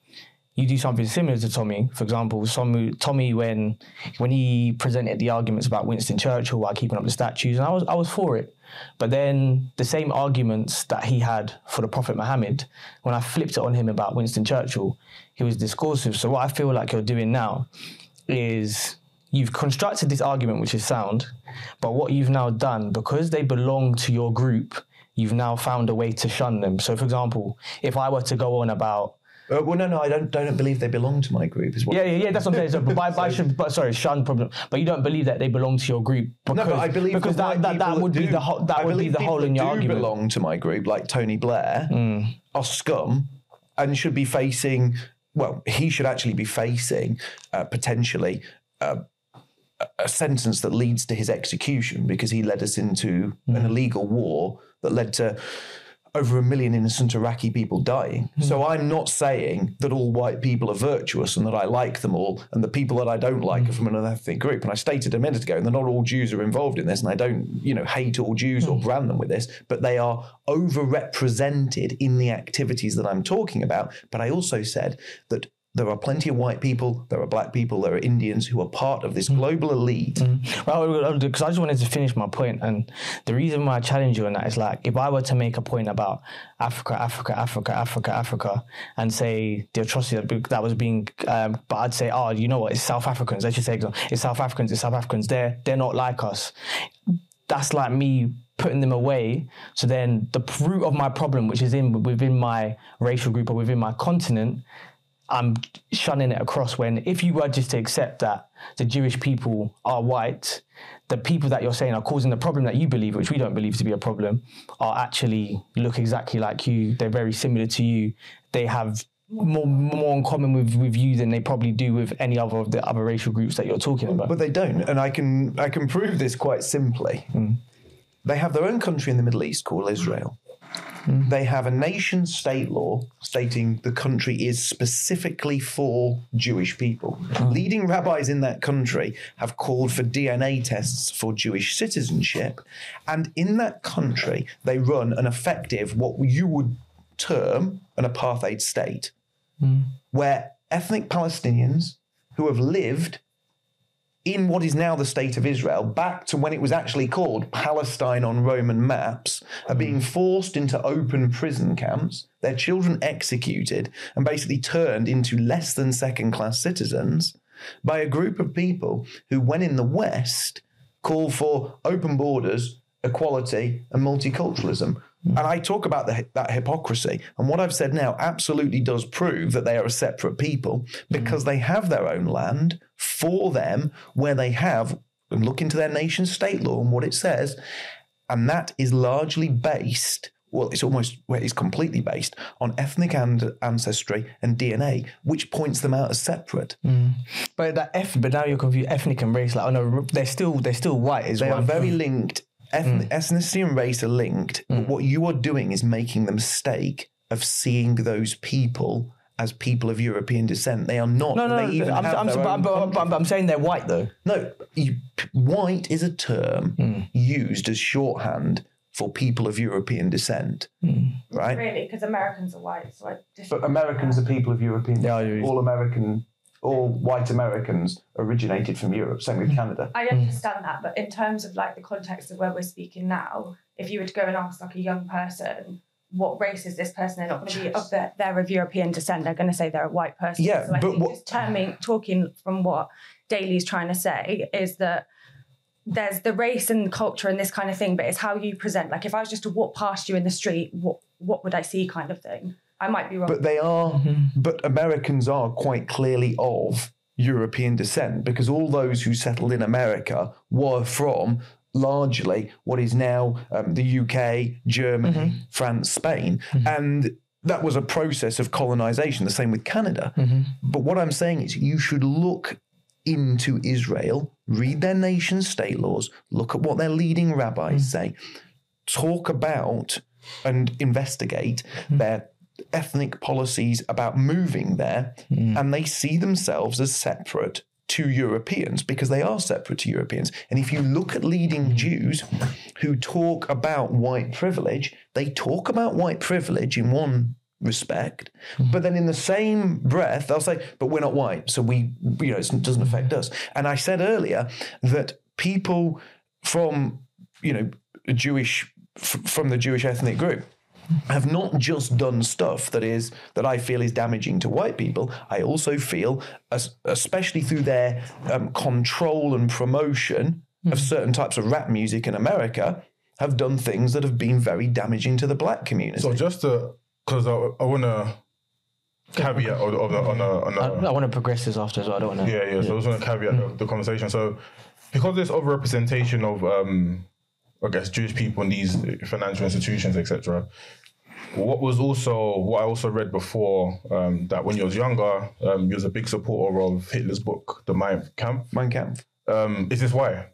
you do something similar to Tommy. For example, some, Tommy when when he presented the arguments about Winston Churchill while keeping up the statues, and I was I was for it. But then the same arguments that he had for the Prophet Muhammad, when I flipped it on him about Winston Churchill, he was discursive. So what I feel like you're doing now is you've constructed this argument which is sound, but what you've now done, because they belong to your group, you've now found a way to shun them. So, for example, if I were to go on about Uh, well, no, no, I don't, don't believe they belong to my group. Is what yeah, yeah, yeah, that's what I'm saying. So, but by, by should, but sorry, shun problem. But you don't believe that they belong to your group because, No, but I believe because that, that, that would be the that I would be the hole in your do argument. Mm. belong to my group, like Tony Blair, are scum and should be facing. Well, he should actually be facing uh, potentially uh, a- sentence that leads to his execution because he led us into Mm. an illegal war that led to over a million innocent Iraqi people dying. Hmm. So I'm not saying that all white people are virtuous and that I like them all, and the people that I don't like Hmm. are from another ethnic group. And I stated a minute ago that not all Jews are involved in this, and I don't, you know, hate all Jews Hmm. or brand them with this, but they are overrepresented in the activities that I'm talking about. But I also said that. There are plenty of white people, there are black people, there are Indians who are part of this Hmm. global elite. Well, because I just wanted to finish my point, and the reason why I challenge you on that is like if I were to make a point about Africa, Africa, Africa, Africa, Africa, and say the atrocity that, that was being, um, but I'd say, oh, you know what? It's South Africans. Let's just say it's South Africans. It's South Africans. They're they're not like us. That's like me putting them away. So then the root of my problem, which is in within my racial group or within my continent, I'm shunning it across when if you were just to accept that the Jewish people are white, the people that you're saying are causing the problem that you believe, which we don't believe to be a problem, are actually look exactly like you. They're very similar to you. They have more more in common with, with you than they probably do with any other of the other racial groups that you're talking about. But they don't, and I can I can prove this quite simply. Hmm. They have their own country in the Middle East called Israel. Mm-hmm. They have a nation state law stating the country is specifically for Jewish people. Oh. Leading rabbis in that country have called for DNA tests for Jewish citizenship. And in that country, they run an effective, what you would term an apartheid state, mm. where ethnic Palestinians who have lived in what is now the state of Israel, back to when it was actually called Palestine on Roman maps, are being hmm. forced into open prison camps, their children executed, and basically turned into less than second class citizens by a group of people who, when in the West, call for open borders, equality, and multiculturalism. And I talk about the, that hypocrisy. And what I've said now absolutely does prove that they are a separate people because mm. they have their own land for them where they have, and look into their nation state law and what it says. And that is largely based, well, it's almost, well, it's completely based on ethnic and ancestry and DNA, which points them out as separate. Mm. But that F, but now you're confused. Ethnic and race, like oh no, they're still they're still white. Is They are very hmm. linked. Ethn- mm. Ethnicity and race are linked. But mm. what you are doing is making the mistake of seeing those people as people of European descent. They are not. No, no, they no. even I'm, have I'm, their but, own but- but- but I'm saying they're white though. No, you, white is a term mm. used as shorthand for people of European descent, right? Really, because Americans are white, so I just. But Americans are people of European Yeah, descent. you- All American, all white Americans originated from Europe. Same with mm. Canada. I mm. understand that, but in terms of like the context of where we're speaking now, if you were to go and ask like a young person, what race is this person? They're not going to be of their, they're of European descent. They're going to say they're a white person. Yeah, so I but think what- just terming, talking from what Daly's trying to say is that there's the race and culture and this kind of thing, but it's how you present. Like if I was just to walk past you in the street, what what would I see, kind of thing. I might be wrong. But they are, mm-hmm. but Americans are quite clearly of European descent because all those who settled in America were from largely what is now um, the UK, Germany, mm-hmm. France, Spain. Mm-hmm. And that was a process of colonization, the same with Canada. But what I'm saying is you should look into Israel, read their nation state laws, look at what their leading rabbis mm. say, talk about and investigate mm. their ethnic policies about moving there, hmm. and they see themselves as separate to Europeans because they are separate to Europeans. And if you look at leading hmm. Jews who talk about white privilege, they talk about white privilege in one respect, hmm. but then in the same breath, they'll say, but we're not white, so we, you know, it doesn't affect us. And I said earlier that people from, you know, Jewish, f- from the Jewish ethnic group, have not just done stuff that is that I feel is damaging to white people. I also feel, as, especially through their um, control and promotion of certain types of rap music in America, have done things that have been very damaging to the black community. So just to, because I, I want to caveat of, of the, on a, on a, I, I want to progress this after as well. I don't want to. Yeah, yeah. So I was going to caveat the, the conversation. So because there's overrepresentation of, um, I guess, Jewish people in these financial institutions, etc. What was also what I also read before um, that when you was younger, um, you was a big supporter of Hitler's book, The Mein Kampf. Mein Kampf. Um, is this why?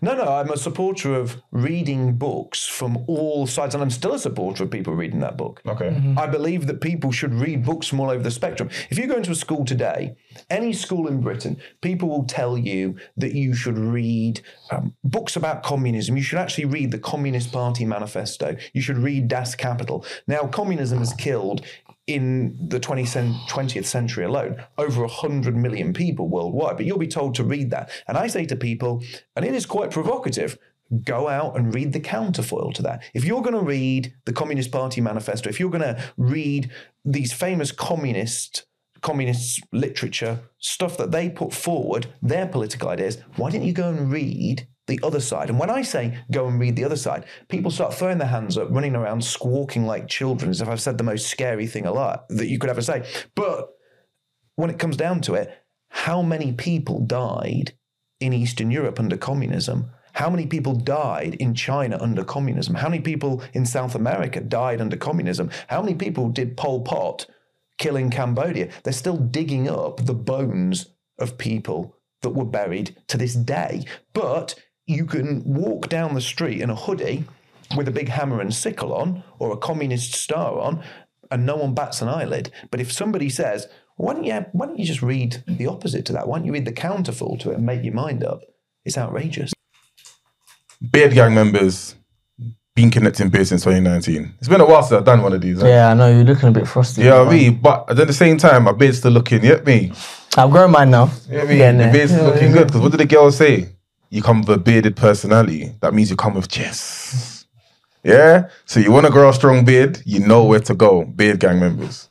No, no, I'm a supporter of reading books from all sides, and I'm still a supporter of people reading that book. Okay. I believe that people should read books from all over the spectrum. If you go into a school today, any school in Britain, people will tell you that you should read um, books about communism. You should actually read the Communist Party manifesto. You should read Das Kapital. Now, communism has killed in the 20 20th century alone over 100 million people worldwide. But you'll be told to read that. And I say to people, and it is quite provocative, go out and read the counterfoil to that. If you're going to read the Communist Party manifesto, if you're going to read these famous communist communist literature, stuff that they put forward, their political ideas, why didn't you go and read the other side? And when I say go and read the other side, people start throwing their hands up, running around, squawking like children, as if I've said the most scary thing a lot that you could ever say. But when it comes down to it, how many people died in Eastern Europe under communism? How many people died in China under communism? How many people in South America died under communism? How many people did Pol Pot kill in Cambodia? They're still digging up the bones of people that were buried to this day. But you can walk down the street in a hoodie with a big hammer and sickle on or a communist star on and no one bats an eyelid. But if somebody says, why don't you why don't you just read the opposite to that? Why don't you read the counterful to it and make your mind up? It's outrageous. Beard gang members been connecting beard since 2019. It's been a while since I've done one of these. huh? Yeah, I know you're looking a bit frosty. You know I mean? But at the same time, my beard's still looking, you get me? I've grown mine now. You know what I mean? The beard's still looking good. Because what did the girls say? You come with a bearded personality. That means you come with chest. Yeah? So you want to grow a strong beard, you know where to go. Beard gang members.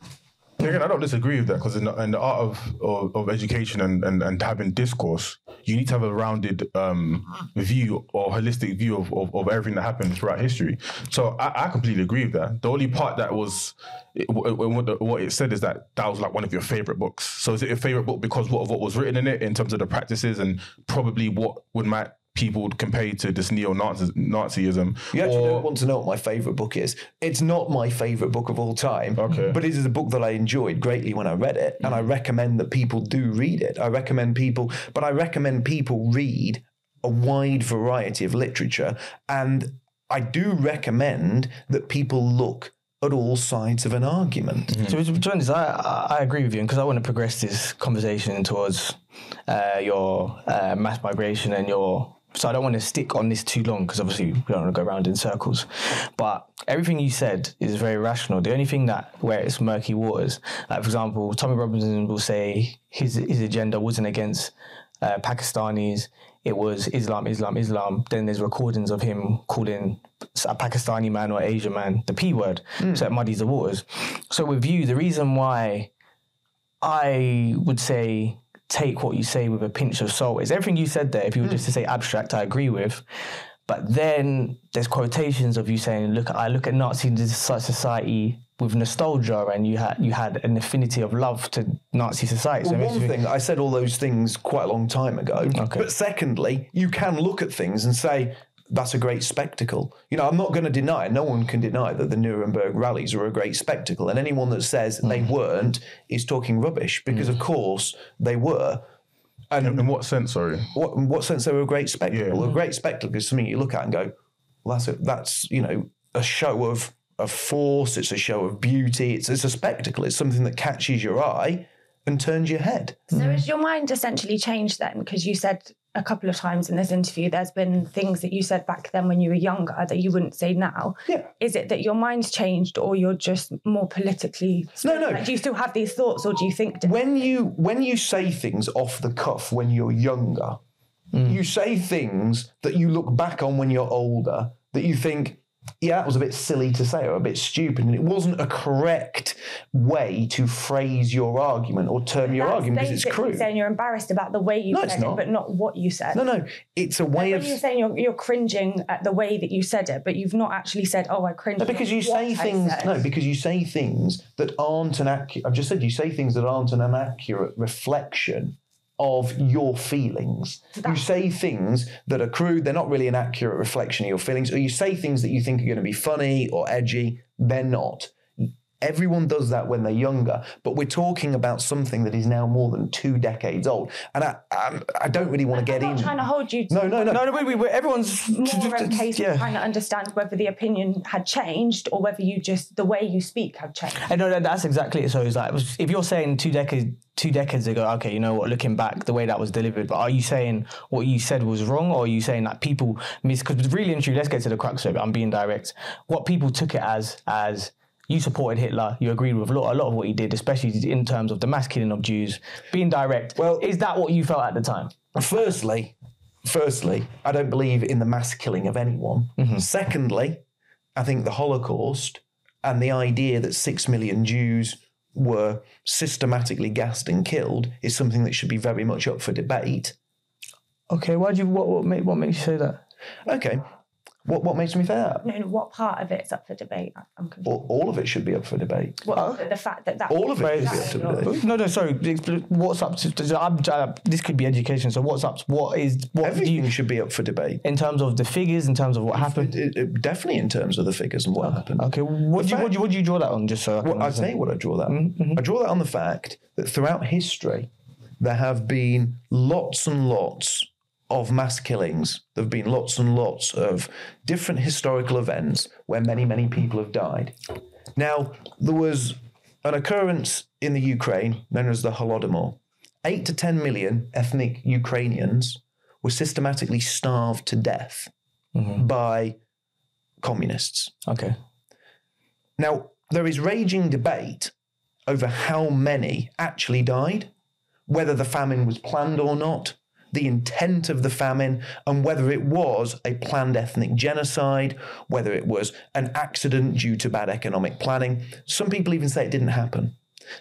Again, I don't disagree with that because in, the- in the art of, of, of education and, and, and having discourse, you need to have a rounded um, view or holistic view of, of, of everything that happened throughout history. So I, I completely agree with that. The only part that was it, what, what it said is that that was like one of your favorite books. So is it your favorite book because what, of what was written in it in terms of the practices and probably what would make people would compare to this neo-Nazism? You actually or- don't want to know what my favourite book is. It's not my favourite book of all time. Okay. But it is a book that I enjoyed greatly when I read it. And I recommend that people do read it. I recommend people, but I recommend people read a wide variety of literature. And I do recommend that people look at all sides of an argument. To, to be honest, I, I I agree with you because I want to progress this conversation towards uh, your uh, mass migration and your. So I don't want to stick on this too long because obviously we don't want to go around in circles. But everything you said is very rational. The only thing that where it's murky waters, like for example, Tommy Robinson will say his his agenda wasn't against uh, Pakistanis. It was Islam, Islam, Islam. Then there's recordings of him calling a Pakistani man or Asian man the P word. So it muddies the waters. So with you, the reason why I would say take what you say with a pinch of salt is everything you said there. If you were just to hmm. say abstract, I agree with. But then there's quotations of you saying, "Look, I look at Nazi society with nostalgia, and you had you had an affinity of love to Nazi society." So Well, one thing, I said all those things quite a long time ago. Okay. But secondly, you can look at things and say, that's a great spectacle. You know, I'm not going to deny, no one can deny that the Nuremberg rallies are a great spectacle. And anyone that says they Mm. weren't is talking rubbish because, of course, they were. In, in what sense, sorry? What, in what sense they were a great spectacle? Yeah. A great spectacle is something you look at and go, well, that's, a, that's you know, a show of, of force, it's a show of beauty, it's, it's a spectacle, it's something that catches your eye and turns your head. So has your mind essentially changed then? Because you said a couple of times in this interview there's been things that you said back then when you were younger that you wouldn't say now. Yeah. Is it that your mind's changed or you're just more politically No, no. Like, do you still have these thoughts or do you think when you when you say things off the cuff when you're younger, mm. you say things that you look back on when you're older that you think, yeah, that was a bit silly to say or a bit stupid, and it wasn't a correct way to phrase your argument or term your That's argument because it's crude. saying you're embarrassed about the way you No, said it, but not what you said. No, no, it's a way of you're saying you're, you're cringing at the way that you said it, but you've not actually said, "Oh, I cringe." No, because you say things. No, because you say things that aren't an accurate. I've just said you say things that aren't an accurate reflection of your feelings. You say things that are crude. They're not really an accurate reflection of your feelings. Or you say things that you think are going to be funny or edgy. They're not. Everyone does that when they're younger, but we're talking about something that is now more than two decades old, and I, I, I don't really want to get in. I'm not in. trying to hold you. To No, no, no. No, no, wait, wait, wait. Everyone's More a case yeah. of trying to understand whether the opinion had changed or whether you just the way you speak had changed. I know that that's exactly it. So it's like if you're saying two decades two decades ago, okay, you know what, looking back, the way that was delivered, but are you saying what you said was wrong, or are you saying that people miss? Because really and truly, let's get to the crux of it. I'm being direct. What people took it as as you supported Hitler, you agreed with a lot, a lot of what he did, especially in terms of the mass killing of Jews. Being direct, Well- is that what you felt at the time? Firstly, firstly, I don't believe in the mass killing of anyone. Mm-hmm. Secondly, I think the Holocaust and the idea that six million Jews were systematically gassed and killed is something that should be very much up for debate. Okay, why do you what what, make, what makes you say that? Okay. What what makes me say that? No, no, what part of it's up for debate? I'm confused. All, all of it should be up for debate. What, the, the fact that that All of it Right. should be up to debate. No, no, sorry. What's up to? I'm, uh, this could be education. So what's up? To, what is what Everything you should be up for debate. in terms of the figures? In terms of what happened? It- it- definitely in terms of the figures and what happened. Okay, what do you what do you, what do you draw that on? Just so I can Well, I tell you what I draw that. I draw that on the fact that throughout history, there have been lots and lots of mass killings. There have been lots and lots of different historical events where many, many people have died. Now, there was an occurrence in the Ukraine known as the Holodomor. Eight to 10 million ethnic Ukrainians were systematically starved to death mm-hmm. by communists. Okay. Now, there is raging debate over how many actually died, whether the famine was planned or not, the intent of the famine, and whether it was a planned ethnic genocide, whether it was an accident due to bad economic planning. Some people even say it didn't happen.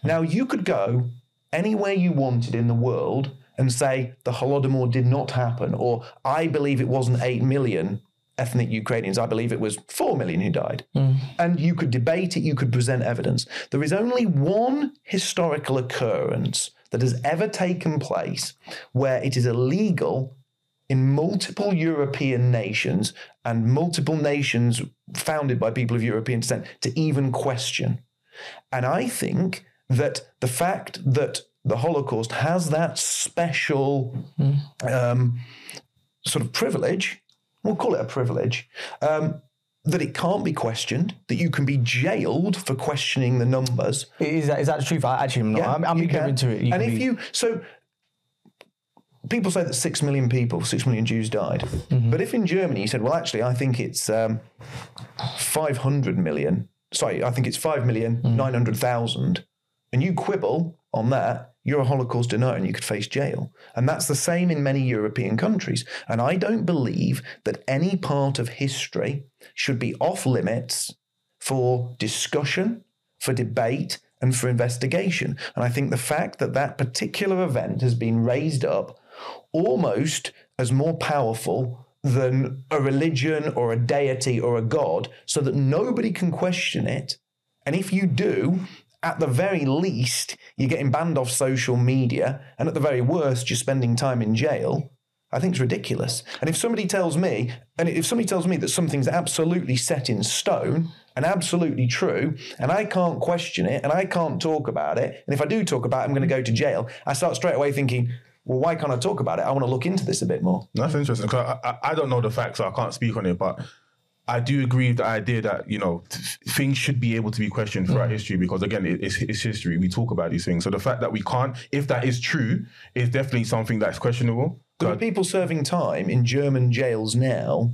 Now, you could go anywhere you wanted in the world and say the Holodomor did not happen, or I believe it wasn't 8 million ethnic Ukrainians. I believe it was 4 million who died. Hmm. And you could debate it, you could present evidence. There is only one historical occurrence that has ever taken place where it is illegal in multiple European nations and multiple nations founded by people of European descent to even question. And I think that the fact that the Holocaust has that special um, sort of privilege, we'll call it a privilege, um, that it can't be questioned, that you can be jailed for questioning the numbers. Is that is that the truth? I actually am not. I'm, I'm ignorant can. to it. You and if be- you so people say that six million people, six million Jews died. Mm-hmm. But if in Germany you said, well, actually, I think it's um, five hundred million. Sorry, I think it's five million Mm. nine hundred thousand, and you quibble on that, you're a Holocaust denier and you could face jail. And that's the same in many European countries. And I don't believe that any part of history should be off limits for discussion, for debate, and for investigation. And I think the fact that that particular event has been raised up almost as more powerful than a religion or a deity or a god, so that nobody can question it. And if you do, at the very least, you're getting banned off social media, and at the very worst, you're spending time in jail. I think it's ridiculous. And if somebody tells me, and if somebody tells me that something's absolutely set in stone and absolutely true, and I can't question it, and I can't talk about it, and if I do talk about it, I'm going to go to jail, I start straight away thinking, well, why can't I talk about it? I want to look into this a bit more. That's interesting. 'cause I, I, I don't know the facts, so I can't speak on it. But I do agree with the idea that you know t- things should be able to be questioned throughout history because again, it, it's, it's history. We talk about these things. So the fact that we can't, if that is true, is definitely something that's questionable. There are people serving time in German jails now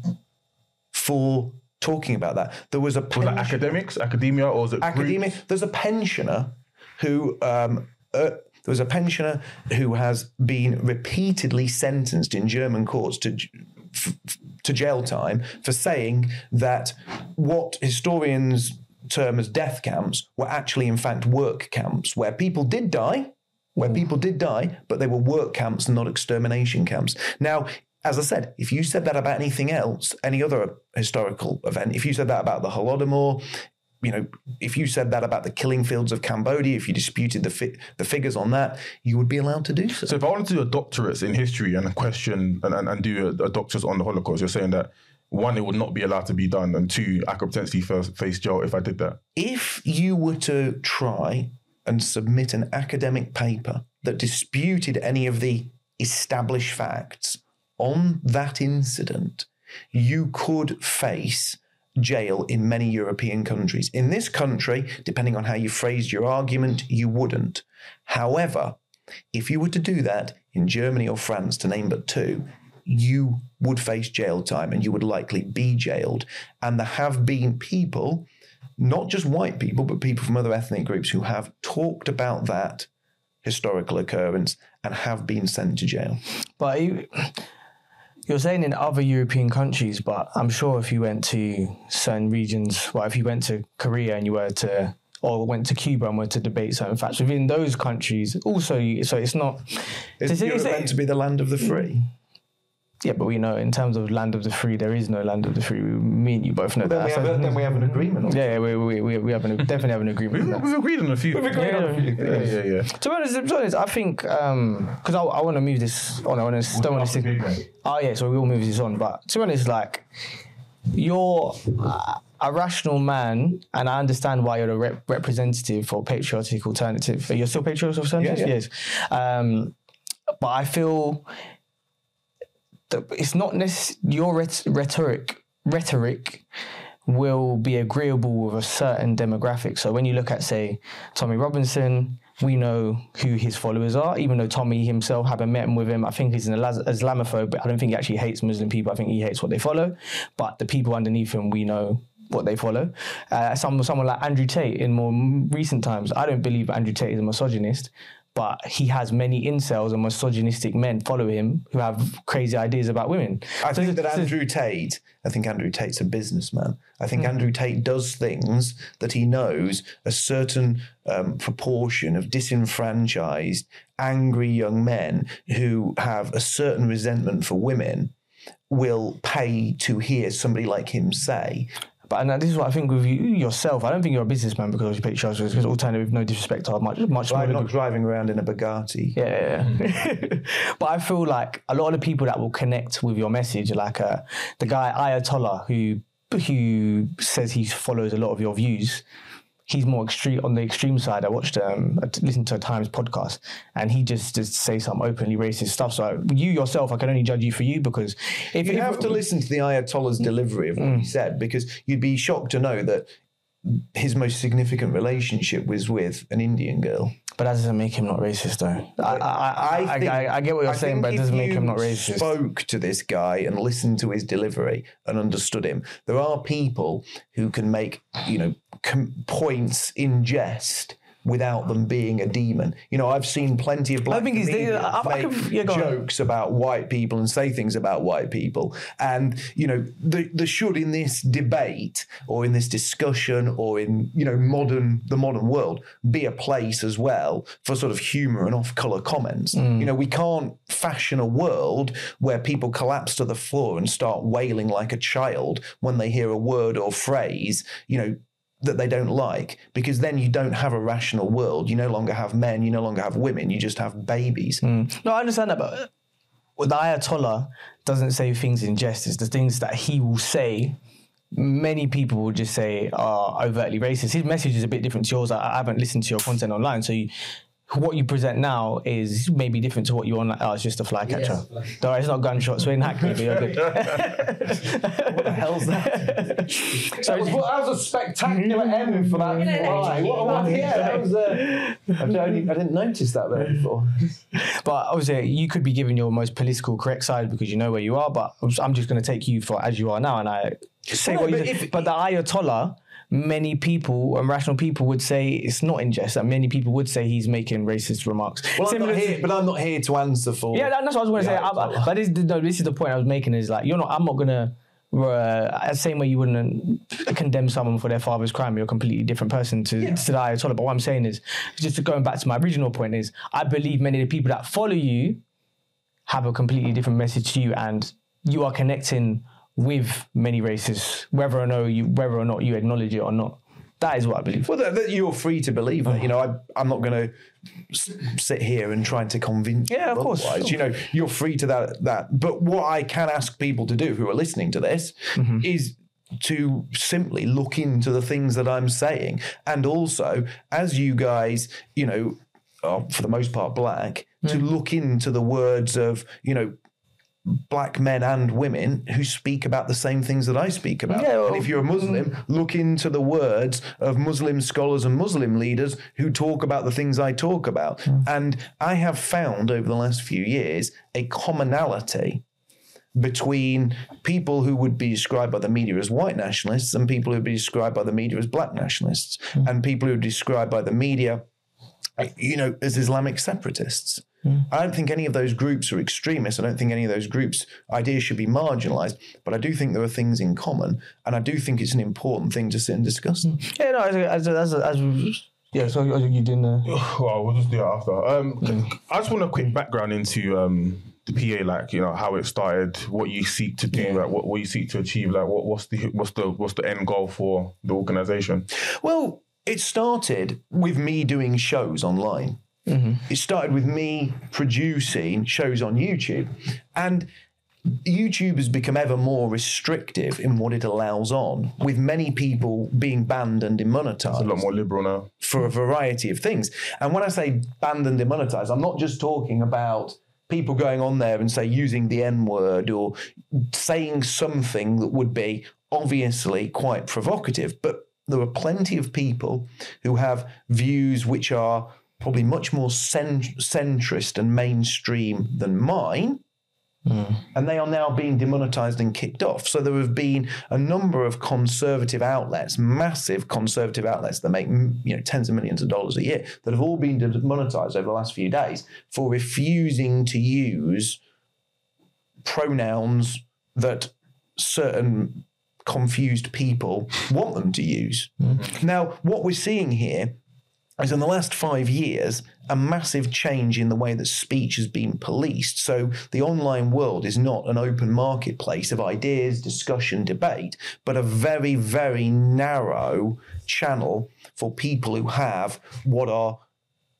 for talking about that. There was a Was that pensioner- academics, academia, or was it academia. groups? There's a pensioner who um, uh, there was a pensioner who has been repeatedly sentenced in German courts to f- to jail time for saying that what historians term as death camps were actually in fact work camps where people did die where hmm. people did die, but they were work camps and not extermination camps. Now, as I said, if you said that about anything else, any other historical event, if you said that about the Holodomor, you know, if you said that about the killing fields of Cambodia, if you disputed the fi- the figures on that, you would be allowed to do so. So if I wanted to do a doctorate in history and question and, and, and do a, a doctorate on the Holocaust, you're saying that one, it would not be allowed to be done, and two, I could potentially first face jail if I did that. if you were to try and submit an academic paper that disputed any of the established facts on that incident, you could face jail in many European countries. In this country, depending on how you phrased your argument, you wouldn't. However, if you were to do that in Germany or France, to name but two, you would face jail time and you would likely be jailed. And there have been people, not just white people, but people from other ethnic groups who have talked about that historical occurrence and have been sent to jail. But you're saying in other European countries, but I'm sure if you went to certain regions, well, if you went to Korea and you were to, or went to Cuba and were to debate certain facts within those countries, also, so it's not. Is Europe it's- meant to be the land of the free? Yeah, but we know in terms of land of the free, there is no land of the free. Me and you both know Then that. we, have, So- then we have an agreement. yeah, yeah, we, we, we, we have an, definitely have an agreement. We've, we've agreed on a few. We've agreed on a few Yeah, yeah, yeah. To be honest, to be honest, I think because I, I want to move this on. I want to don't want to stick. Oh yeah, so we will move this on. But to be honest, like you're uh, a rational man, and I understand why you're the rep- representative for patriotic alternative. You're still patriotic alternative, Yeah, yeah. yes. Um, but I feel it's not necessarily your rhet- rhetoric. Rhetoric will be agreeable with a certain demographic. So when you look at, say, Tommy Robinson, we know who his followers are, even though Tommy himself haven't met him with him. I think he's an Islamophobe, but I don't think he actually hates Muslim people. I think he hates what they follow. But the people underneath him, we know what they follow. Uh, some, someone like Andrew Tate in more recent times, I don't believe Andrew Tate is a misogynist. But he has many incels and misogynistic men follow him who have crazy ideas about women. I So think that Andrew Tate, I think Andrew Tate's a businessman. I think Andrew Tate does things that he knows a certain um, proportion of disenfranchised, angry young men who have a certain resentment for women will pay to hear somebody like him say. But and this is what I think with you yourself. I don't think you're a businessman because you pay charges. Because alternative, no disrespect, are much much I'm not driving around in a Bugatti. Yeah, yeah, yeah. but I feel like a lot of the people that will connect with your message, like uh, the guy Ayatollah, who who says he follows a lot of your views. He's more extreme on the extreme side. I watched, um, I listened to a Times podcast, and he just just say some openly racist stuff. So you yourself, I can only judge you for you because if You if- have to listen to the Ayatollah's delivery of what Mm. he said because you'd be shocked to know that his most significant relationship was with an Indian girl. But that doesn't make him not racist, though. I, I, I, think- I, I get what you're I saying, but it doesn't make him not racist. Spoke to this guy and listened to his delivery and understood him. There are people who can make you know com- points in jest. Without them being a demon, you know, I've seen plenty of black think I- I make can- yeah, go on. jokes about white people and say things about white people, and you know, there, there should in this debate or in this discussion or in you know modern the modern world be a place as well for sort of humor and off-color comments. Mm. You know, we can't fashion a world where people collapse to the floor and start wailing like a child when they hear a word or phrase. You know. That they don't like, because then you don't have a rational world. You no longer have men, you no longer have women, you just have babies. Hmm. No, I understand that, but uh, the Ayatollah doesn't say things in jest. It's the things that he will say. Many people will just say are overtly racist. His message is a bit different to yours. I, I haven't listened to your content online, so you, what you present now is maybe different to what you on. Oh, it's just a fly catcher. Don't worry, it's not gunshots. We're in Hackney, but you're good. What the hell's that? So that, was, that was a spectacular end for that fly. What, what, yeah, that was. Uh, I, don't, I didn't notice that there before. But obviously, you could be given your most political correct side because you know where you are. But I'm just going to take you for as you are now, and I say Well, what no, you. but But, if- but the Ayatollah, many people and rational people would say it's not in jest. That many people would say he's making racist remarks. Well, I'm not here, but I'm not here to answer for. yeah, that's what I was going to say. I- I- but this, no, this is the point I was making. Is like you're not. I'm not going to. Uh, the same way you wouldn't condemn someone for their father's crime, you're a completely different person to, to the Ayatollah. But what I'm saying is, just going back to my original point, is I believe many of the people that follow you have a completely different message to you, and you are connecting with many races, whether or no you whether or not you acknowledge it or not. That is what I believe. Well, that, that you're free to believe that. You know, I, I'm not going to sit here and try to convince Yeah, of course, otherwise. You know, you're free to that. That. But what I can ask people to do who are listening to this Mm-hmm. is to simply look into the things that I'm saying, and also as you guys, you know, are for the most part black, to Mm. look into the words of you know black men and women who speak about the same things that I speak about. Yeah, well- and if you're a Muslim, look into the words of Muslim scholars and Muslim leaders who talk about the things I talk about. Hmm. And I have found over the last few years a commonality between people who would be described by the media as white nationalists and people who would be described by the media as black nationalists hmm. and people who are described by the media you know, as Islamic separatists. I don't think any of those groups are extremists. I don't think any of those groups' ideas should be marginalized. But I do think there are things in common, and I do think it's an important thing to sit and discuss. them. Yeah, no, as as as, as, as yeah. So you didn't. Uh, Well, we'll just do it after. Um, I just want a quick background into um, the PA like? You know how it started, what you seek to do, like what, what you seek to achieve, like what, what's the what's the what's the end goal for the organisation? Well, it started with me doing shows online. Mm-hmm. It started with me producing shows on YouTube. And YouTube has become ever more restrictive in what it allows on, with many people being banned and demonetized A lot more liberal now. for a variety of things. And when I say banned and demonetized, I'm not just talking about people going on there and say using the N word or saying something that would be obviously quite provocative, but there are plenty of people who have views which are probably much more cent- centrist and mainstream than mine and they are now being demonetized and kicked off. So there have been a number of conservative outlets, massive conservative outlets that make mm, you know tens of millions of dollars a year, that have all been demonetized over the last few days for refusing to use pronouns that certain confused people want them to use. Now, what we're seeing here is in the last five years a massive change in the way that speech has been policed. So the online world is not an open marketplace of ideas, discussion, debate, but a very, very narrow channel for people who have what are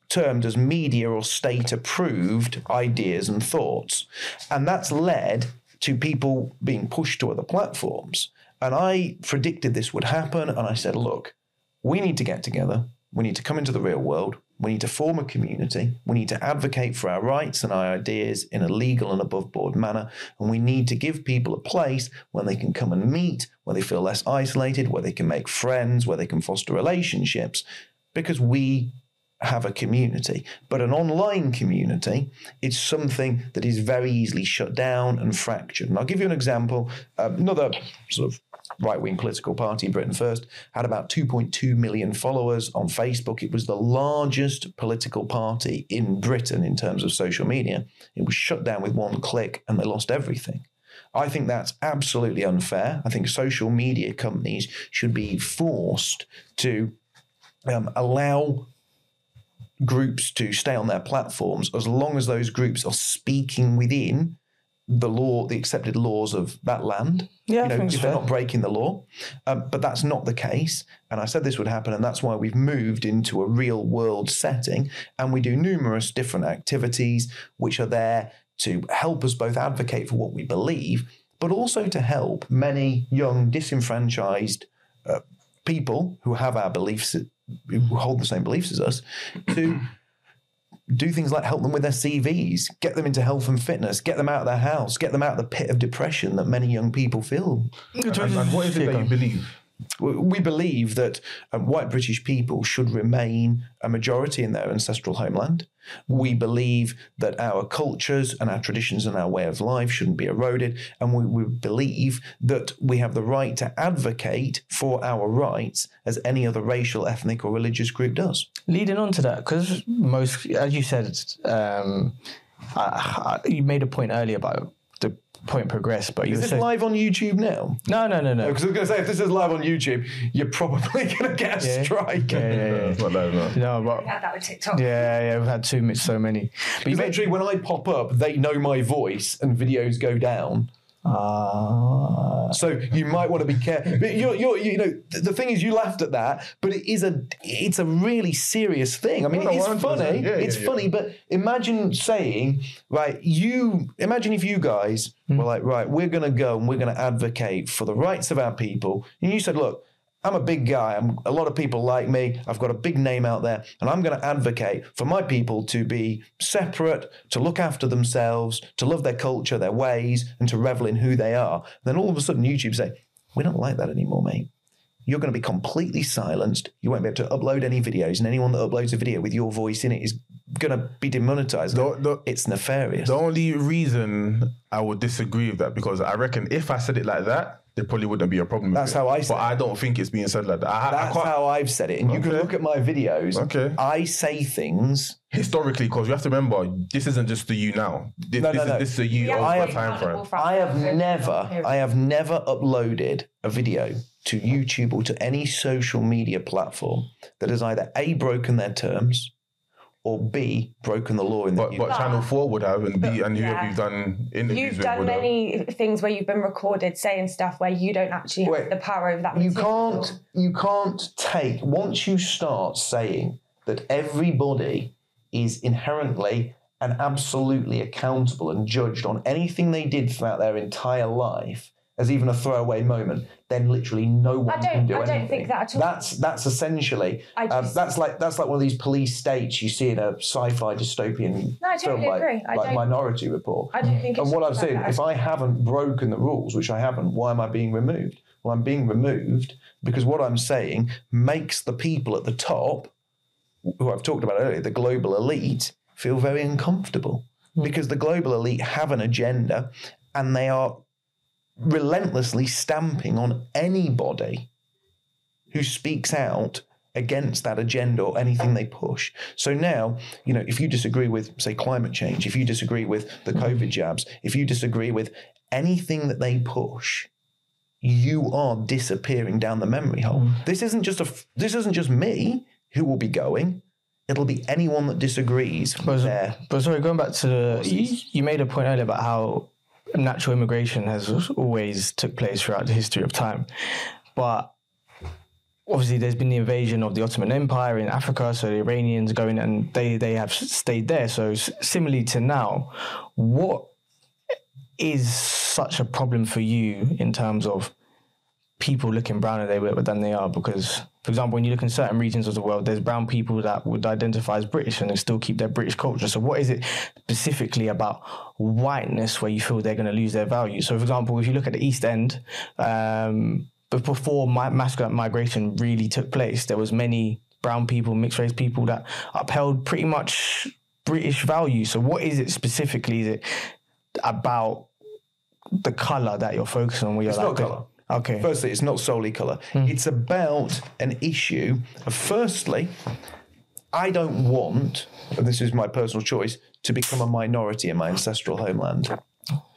termed as media or state approved ideas and thoughts. And that's led to people being pushed to other platforms. And I predicted this would happen. And I said, look, we need to get together. We need to come into the real world. We need to form a community. We need to advocate for our rights and our ideas in a legal and above board manner. And we need to give people a place where they can come and meet, where they feel less isolated, where they can make friends, where they can foster relationships, because we have a community. But an online community is something that is very easily shut down and fractured. And I'll give you an example. Um, another sort of right wing political party, in Britain First, had about 2.2 million followers on Facebook. It was the largest political party in Britain in terms of social media. It was shut down with one click and they lost everything. I think that's absolutely unfair. I think social media companies should be forced to um, allow groups to stay on their platforms as long as those groups are speaking within the law, the accepted laws of that land. Yeah, you know, if they're not breaking the law. Um, but that's not the case. And I said this would happen, and that's why we've moved into a real world setting. And we do numerous different activities which are there to help us both advocate for what we believe, but also to help many young disenfranchised uh, people who have our beliefs, who hold the same beliefs as us, to do things like help them with their CVs, get them into health and fitness, get them out of their house, get them out of the pit of depression that many young people feel. And, and what is it that you believe? We believe that um, white British people should remain a majority in their ancestral homeland. We believe that our cultures and our traditions and our way of life shouldn't be eroded. And we, we believe that we have the right to advocate for our rights as any other racial, ethnic, or religious group does. Leading on to that, because most, as you said, um, I, I, you made a point earlier about point progress, but you Is were this saying, live on YouTube now? no, no, no, no. Because I was going to say, if this is live on YouTube, you're probably going to get a Yeah. strike. Yeah, yeah, No, yeah. it's not live now. No, but We had that with TikTok. yeah, yeah, we've had too much, so many. But you Because made, literally, when I pop up, they know my voice and videos go down. Ah. So you might want to be careful. But you're, you're, you know, the thing is, you laughed at that, but it is a, it's a really serious thing. I mean, No, it's funny. Yeah, it's yeah, yeah. funny, but imagine saying, right, you, imagine if you guys were like, right, we're going to go and we're going to advocate for the rights of our people, and you said, look. I'm a big guy. I'm, a lot of people like me. I've got a big name out there, and I'm going to advocate for my people to be separate, to look after themselves, to love their culture, their ways, and to revel in who they are. then all of a sudden, YouTube say, "We don't like that anymore, mate. You're going to be completely silenced. You won't be able to upload any videos, and anyone that uploads a video with your voice in it is going to be demonetized. The- the- it's nefarious. The only reason I would disagree with that because I reckon if I said it like that, there probably wouldn't be a problem. with That's it. how I said But I don't think it's being said like that. I, I That's can't, how I've said it, and you can look at my videos. Okay. I say things. historically, because you have to remember, this isn't just the you now. This, No, this, no, is, no. this is a you Yeah, over have- time frame. I have never, I have never uploaded a video to YouTube or to any social media platform that has either a broken their terms or B, broken the law in the But, UK. but Channel 4 would have, and B, and you, yeah. you've done interviews You've with done would have. many things where you've been recorded saying stuff where you don't actually Wait, have the power over that. you material. can't you can't take once you start saying that everybody is inherently and absolutely accountable and judged on anything they did throughout their entire life as even a throwaway moment, then literally no one can don't- can do I don't think that at all. That's that's essentially I um, just- that's like that's like one of these police states you see in a sci-fi dystopian No, I film totally like, agree. I like Minority Report. I don't think. It And what I'm like saying, if I haven't broken the rules, which I haven't, why am I being removed? Well, I'm being removed because what I'm saying makes the people at the top, who I've talked about earlier, the global elite, feel very uncomfortable because the global elite have an agenda and they are relentlessly stamping on anybody who speaks out against that agenda or anything they push. So now, you know, if you disagree with, say, climate change, if you disagree with the COVID jabs, if you disagree with anything that they push, you are disappearing down the memory hole. Mm. This isn't just a. This isn't just me who will be going. It'll be anyone that disagrees But, there. but sorry, going back to the, you, you made a point earlier about how natural immigration has always took place throughout the history of time, but obviously there's been the invasion of the Ottoman Empire in Africa, so the Iranians going and they they have stayed there. So similarly to now, what is such a problem for you in terms of people looking browner they were than they are? Because for example when you look in certain regions of the world there's brown people that would identify as british and they still keep their british culture. So what is it specifically about whiteness where you feel they're going to lose their value? So for example if you look at the east end um, before my, mass migration really took place there was many brown people mixed race people that upheld pretty much british values. So what is it specifically is it about the color that you're focusing on where you're It's like not colour. Okay. Firstly, it's not solely colour. Hmm. It's about an issue firstly, I don't want, and this is my personal choice, to become a minority in my ancestral homeland.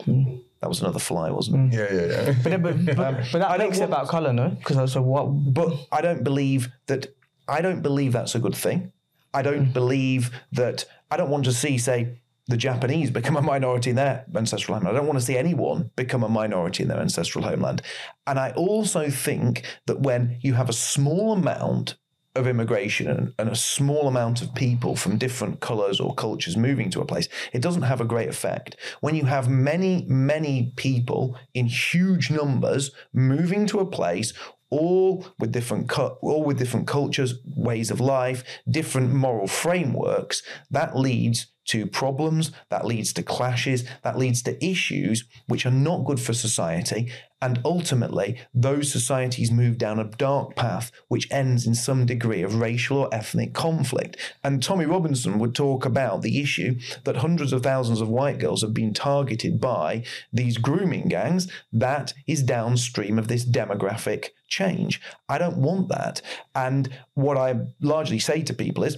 Hmm. That was another fly, wasn't it? Hmm. Yeah, yeah, yeah. But, then- but, but, um, but that I don't makes it about color, no? Because so what? But I don't believe that. I don't believe that's a good thing. I don't believe that. I don't want to see, say, the Japanese become a minority in their ancestral homeland. I don't want to see anyone become a minority in their ancestral homeland. And I also think that when you have a small amount of immigration and, a small amount of people from different colours or cultures moving to a place, it doesn't have a great effect. When you have many, many people in huge numbers moving to a place, all with different cu- all with different cultures, ways of life, different moral frameworks, that leads to problems, that leads to clashes, that leads to issues which are not good for society. And ultimately, those societies move down a dark path which ends in some degree of racial or ethnic conflict. And Tommy Robinson would talk about the issue that hundreds of thousands of white girls have been targeted by these grooming gangs. That is downstream of this demographic change. I don't want that. And what I largely say to people is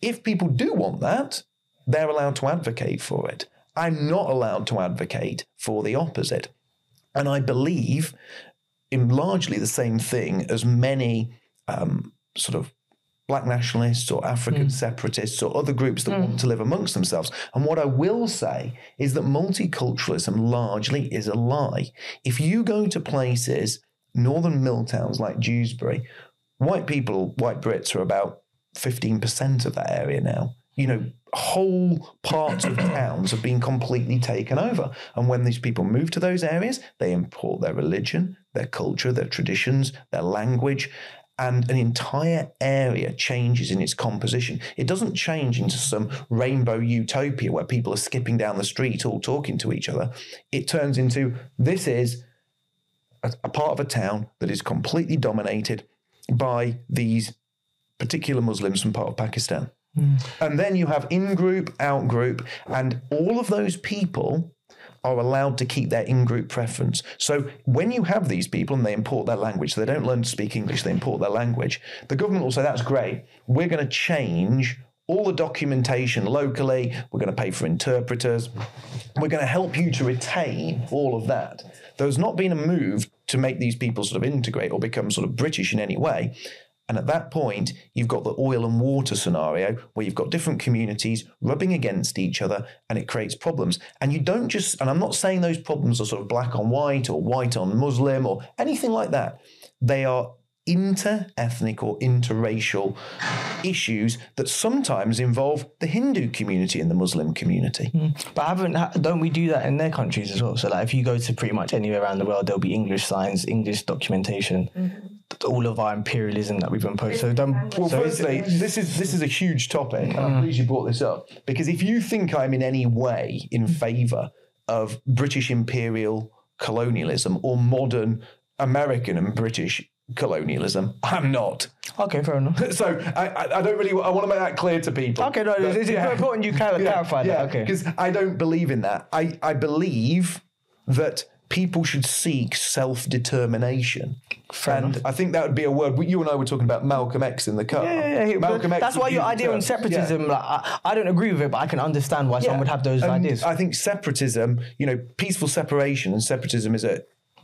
if people do want that, they're allowed to advocate for it. I'm not allowed to advocate for the opposite. And I believe in largely the same thing as many um, sort of black nationalists or African separatists or other groups that want to live amongst themselves. And what I will say is that multiculturalism largely is a lie. If you go to places, northern mill towns like Dewsbury, white people, white Brits are about 15% of that area now. You know, whole parts of towns have been completely taken over. And when these people move to those areas, they import their religion, their culture, their traditions, their language, and an entire area changes in its composition. It doesn't change into some rainbow utopia where people are skipping down the street all talking to each other. It turns into this is a, a part of a town that is completely dominated by these particular Muslims from part of Pakistan. Mm. And then you have in group, out group, and all of those people are allowed to keep their in group preference. So when you have these people and they import their language, they don't learn to speak English, they import their language, the government will say, that's great. We're going to change all the documentation locally. We're going to pay for interpreters. We're going to help you to retain all of that. There's not been a move to make these people sort of integrate or become sort of British in any way. And at that point, you've got the oil and water scenario where you've got different communities rubbing against each other and it creates problems. And you don't just, and I'm not saying those problems are sort of black on white or white on Muslim or anything like that. They are inter ethnic or interracial issues that sometimes involve the Hindu community and the Muslim community. Hmm. But haven't don't we do that in their countries as well? So like if you go to pretty much anywhere around the world, there'll be English signs, English documentation, mm-hmm. All of our imperialism that we've imposed. So don't. Well, so firstly, this is this is a huge topic, and I'm mm-hmm. pleased you brought this up because if you think I'm in any way in favour of British imperial colonialism or modern American and British colonialism, I'm not. okay, fair enough. So I, I, I don't really. I want to make that clear to people. Okay, no, it's, it's Yeah. important you clar- clarify that. Okay. Because I don't believe in that. I, I believe that people should seek self determination. and I think that would be a word. You and I were talking about Malcolm X in the car. Yeah, yeah, yeah. Malcolm X That's why your idea on separatism, Yeah. like, I, I don't agree with it, but I can understand why someone would have those And ideas. I think separatism, you know, peaceful separation and separatism is a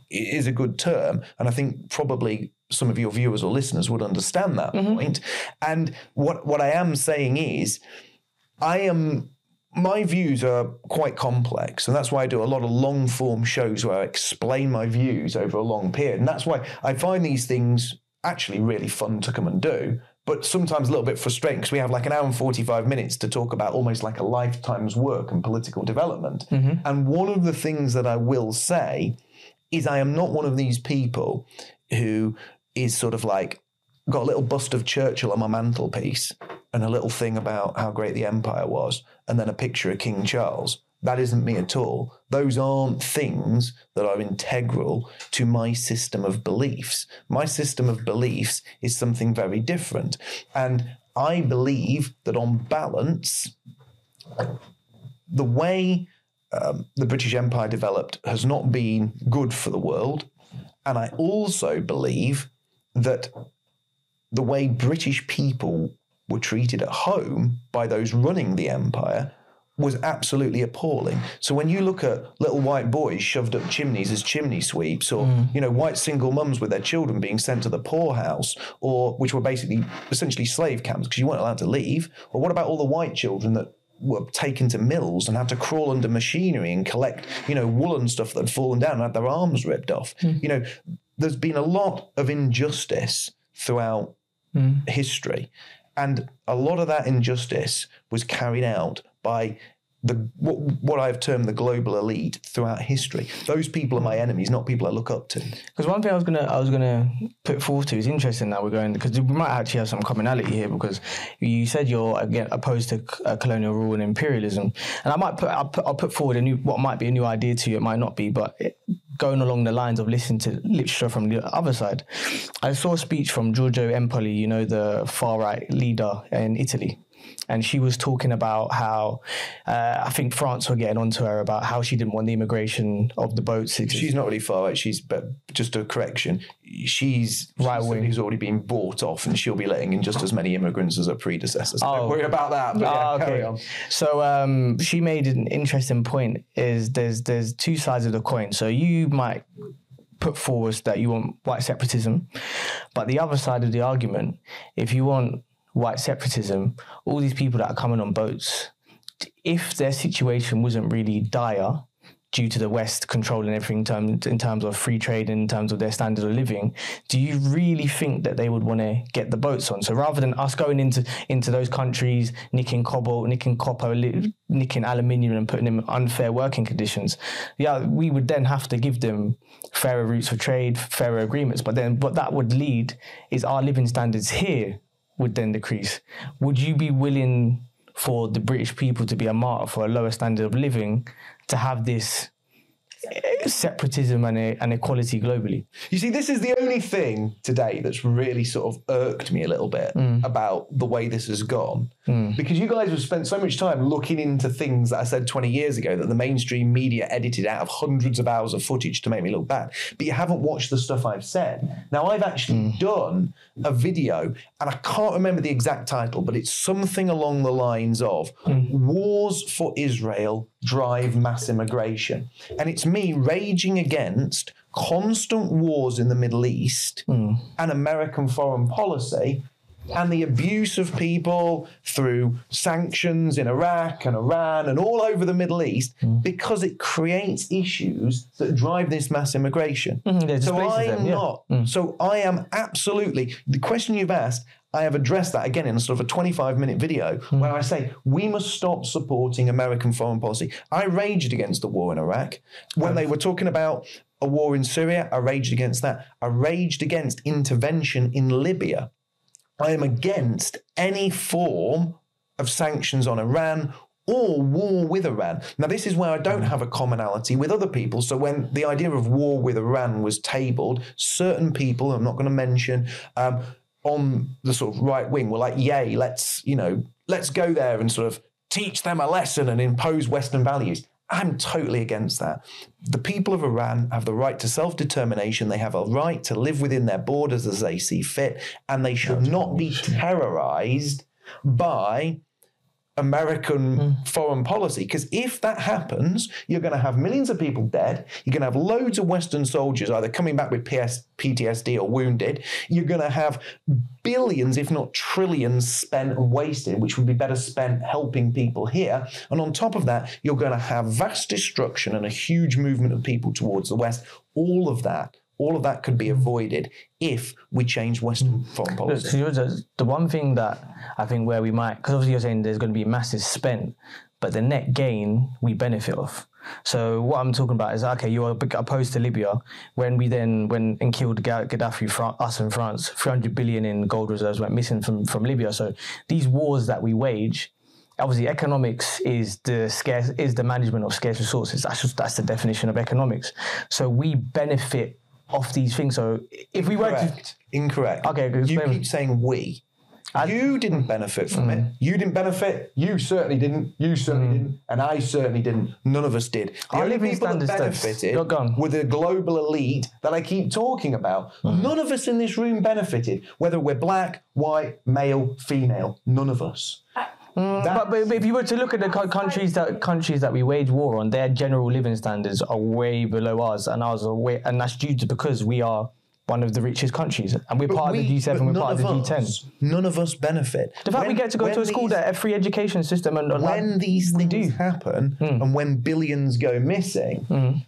is a good term, and I think probably some of your viewers or listeners would understand that Mm-hmm. point. And what what I am saying is, I am. My views are quite complex, and that's why I do a lot of long form shows where I explain my views over a long period. And that's why I find these things actually really fun to come and do, but sometimes a little bit frustrating because we have like an hour and 45 minutes to talk about almost like a lifetime's work and political development. Mm-hmm. And one of the things that I will say is I am not one of these people who is sort of like got a little bust of Churchill on my mantelpiece and a little thing about how great the empire was, and then a picture of King Charles. That isn't me at all. Those aren't things that are integral to my system of beliefs. My system of beliefs is something very different. And I believe that on balance, the way um, the British Empire developed has not been good for the world. And I also believe that the way British people were treated at home by those running the empire was absolutely appalling. So when you look at little white boys shoved up chimneys as chimney sweeps, or mm. you know white single mums with their children being sent to the poorhouse, or which were basically essentially slave camps because you weren't allowed to leave, or what about all the white children that were taken to mills and had to crawl under machinery and collect, you know, woolen stuff that had fallen down and had their arms ripped off. Hmm. You know, there's been a lot of injustice throughout Mm. history. And a lot of that injustice was carried out by the what, what I've termed the global elite throughout history. Those people are my enemies, not people I look up to. Because one thing I was gonna I was gonna put forth to is interesting that we're going because we might actually have some commonality here because you said you're again opposed to uh, colonial rule and imperialism, and I might put I'll put, I'll put forward a new what might be a new idea to you, it might not be, but it, going along the lines of listening to literature from the other side, I saw a speech from Giorgia Meloni, you know the far right leader in Italy and she was talking about how uh, I think France were getting onto her about how she didn't want the immigration of the boats. She's not really far right. She's, but just a correction, she's right wing who's already been bought off, and she'll be letting in just as many immigrants as her predecessors. Oh. Don't worry about that. But Ah, yeah, carry okay. on. So um, she made an interesting point. Is there's there's two sides of the coin. So you might put forward that you want white separatism, but the other side of the argument, if you want white separatism, all these people that are coming on boats, if their situation wasn't really dire due to the West controlling everything in terms, in terms of free trade and in terms of their standard of living, do you really think that they would want to get the boats on? So rather than us going into into those countries, nicking cobalt, nicking copper, nicking aluminium and putting them in unfair working conditions, yeah, we would then have to give them fairer routes of trade, fairer agreements. But then what that would lead is our living standards here would then decrease. Would you be willing for the British people to be a martyr for a lower standard of living to have this separatism and, and equality globally? You see, this is the only thing today that's really sort of irked me a little bit mm. about the way this has gone. Mm. Because you guys have spent so much time looking into things that I said 20 years ago that the mainstream media edited out of hundreds of hours of footage to make me look bad. But you haven't watched the stuff I've said. Now, I've actually mm. done a video, and I can't remember the exact title, but it's something along the lines of Wars for Israel Drive Mass Immigration. And it's me raging against constant wars in the Middle East hmm. and American foreign policy and the abuse of people through sanctions in Iraq and Iran and all over the Middle East hmm. because it creates issues that drive this mass immigration. Mhm, so displaces I them, am yeah. not. Hmm. So I am absolutely the question you've asked. I have addressed that again in a sort of a 25 minute video where I say we must stop supporting American foreign policy. I raged against the war in Iraq. When they were talking about a war in Syria, I raged against that. I raged against intervention in Libya. I am against any form of sanctions on Iran or war with Iran. Now, this is where I don't have a commonality with other people. So, when the idea of war with Iran was tabled, certain people, I'm not going to mention, um, on the sort of right wing were like, yay, let's, you know, let's go there and sort of teach them a lesson and impose Western values. I'm totally against that. The people of Iran have the right to self determination. They have a right to live within their borders as they see fit, and they should not be terrorized by American hmm. foreign policy. Because if that happens, you're going to have millions of people dead. You're going to have loads of Western soldiers either coming back with PS, PTSD or wounded. You're going to have billions, if not trillions, spent and wasted, which would be better spent helping people here. And on top of that, you're going to have vast destruction and a huge movement of people towards the West. All of that. All of that could be avoided if we change Western mm. foreign policy. so uh, the one thing that I think where we might, because obviously you're saying there's going to be masses spent, but the net gain we benefit off. So what I'm talking about is okay, you're opposed to Libya. When we then when and killed Ga- Gaddafi, Fran- us in France, 300 billion in gold reserves went missing from from Libya. So these wars that we wage. Obviously, economics is the scarce is the management of scarce resources. That's just that's the definition of economics. So we benefit off these things. So if we were to Incorrect. Incorrect. Okay, You explain. keep saying we. you didn't benefit from it. Mm. You didn't benefit. You certainly didn't. You certainly didn't. And I certainly didn't. None of us did. The Our only living people that standards, that's- benefited You're gone. were the global elite that I keep talking about. Mm. None of us in this room benefited, whether we're black, white, male, female. None of us. Mm, but, but, but if you were to look at the co- countries that countries that we wage war on, their general living standards are way below ours, and ours are way, and that's due to because we are one of the richest countries, and we're But part of the G7, we're part of the of G10. None of us benefit. The fact we get to go to a school these- that a free education system and when like, these things do. Happen mm. and when billions go missing, mm.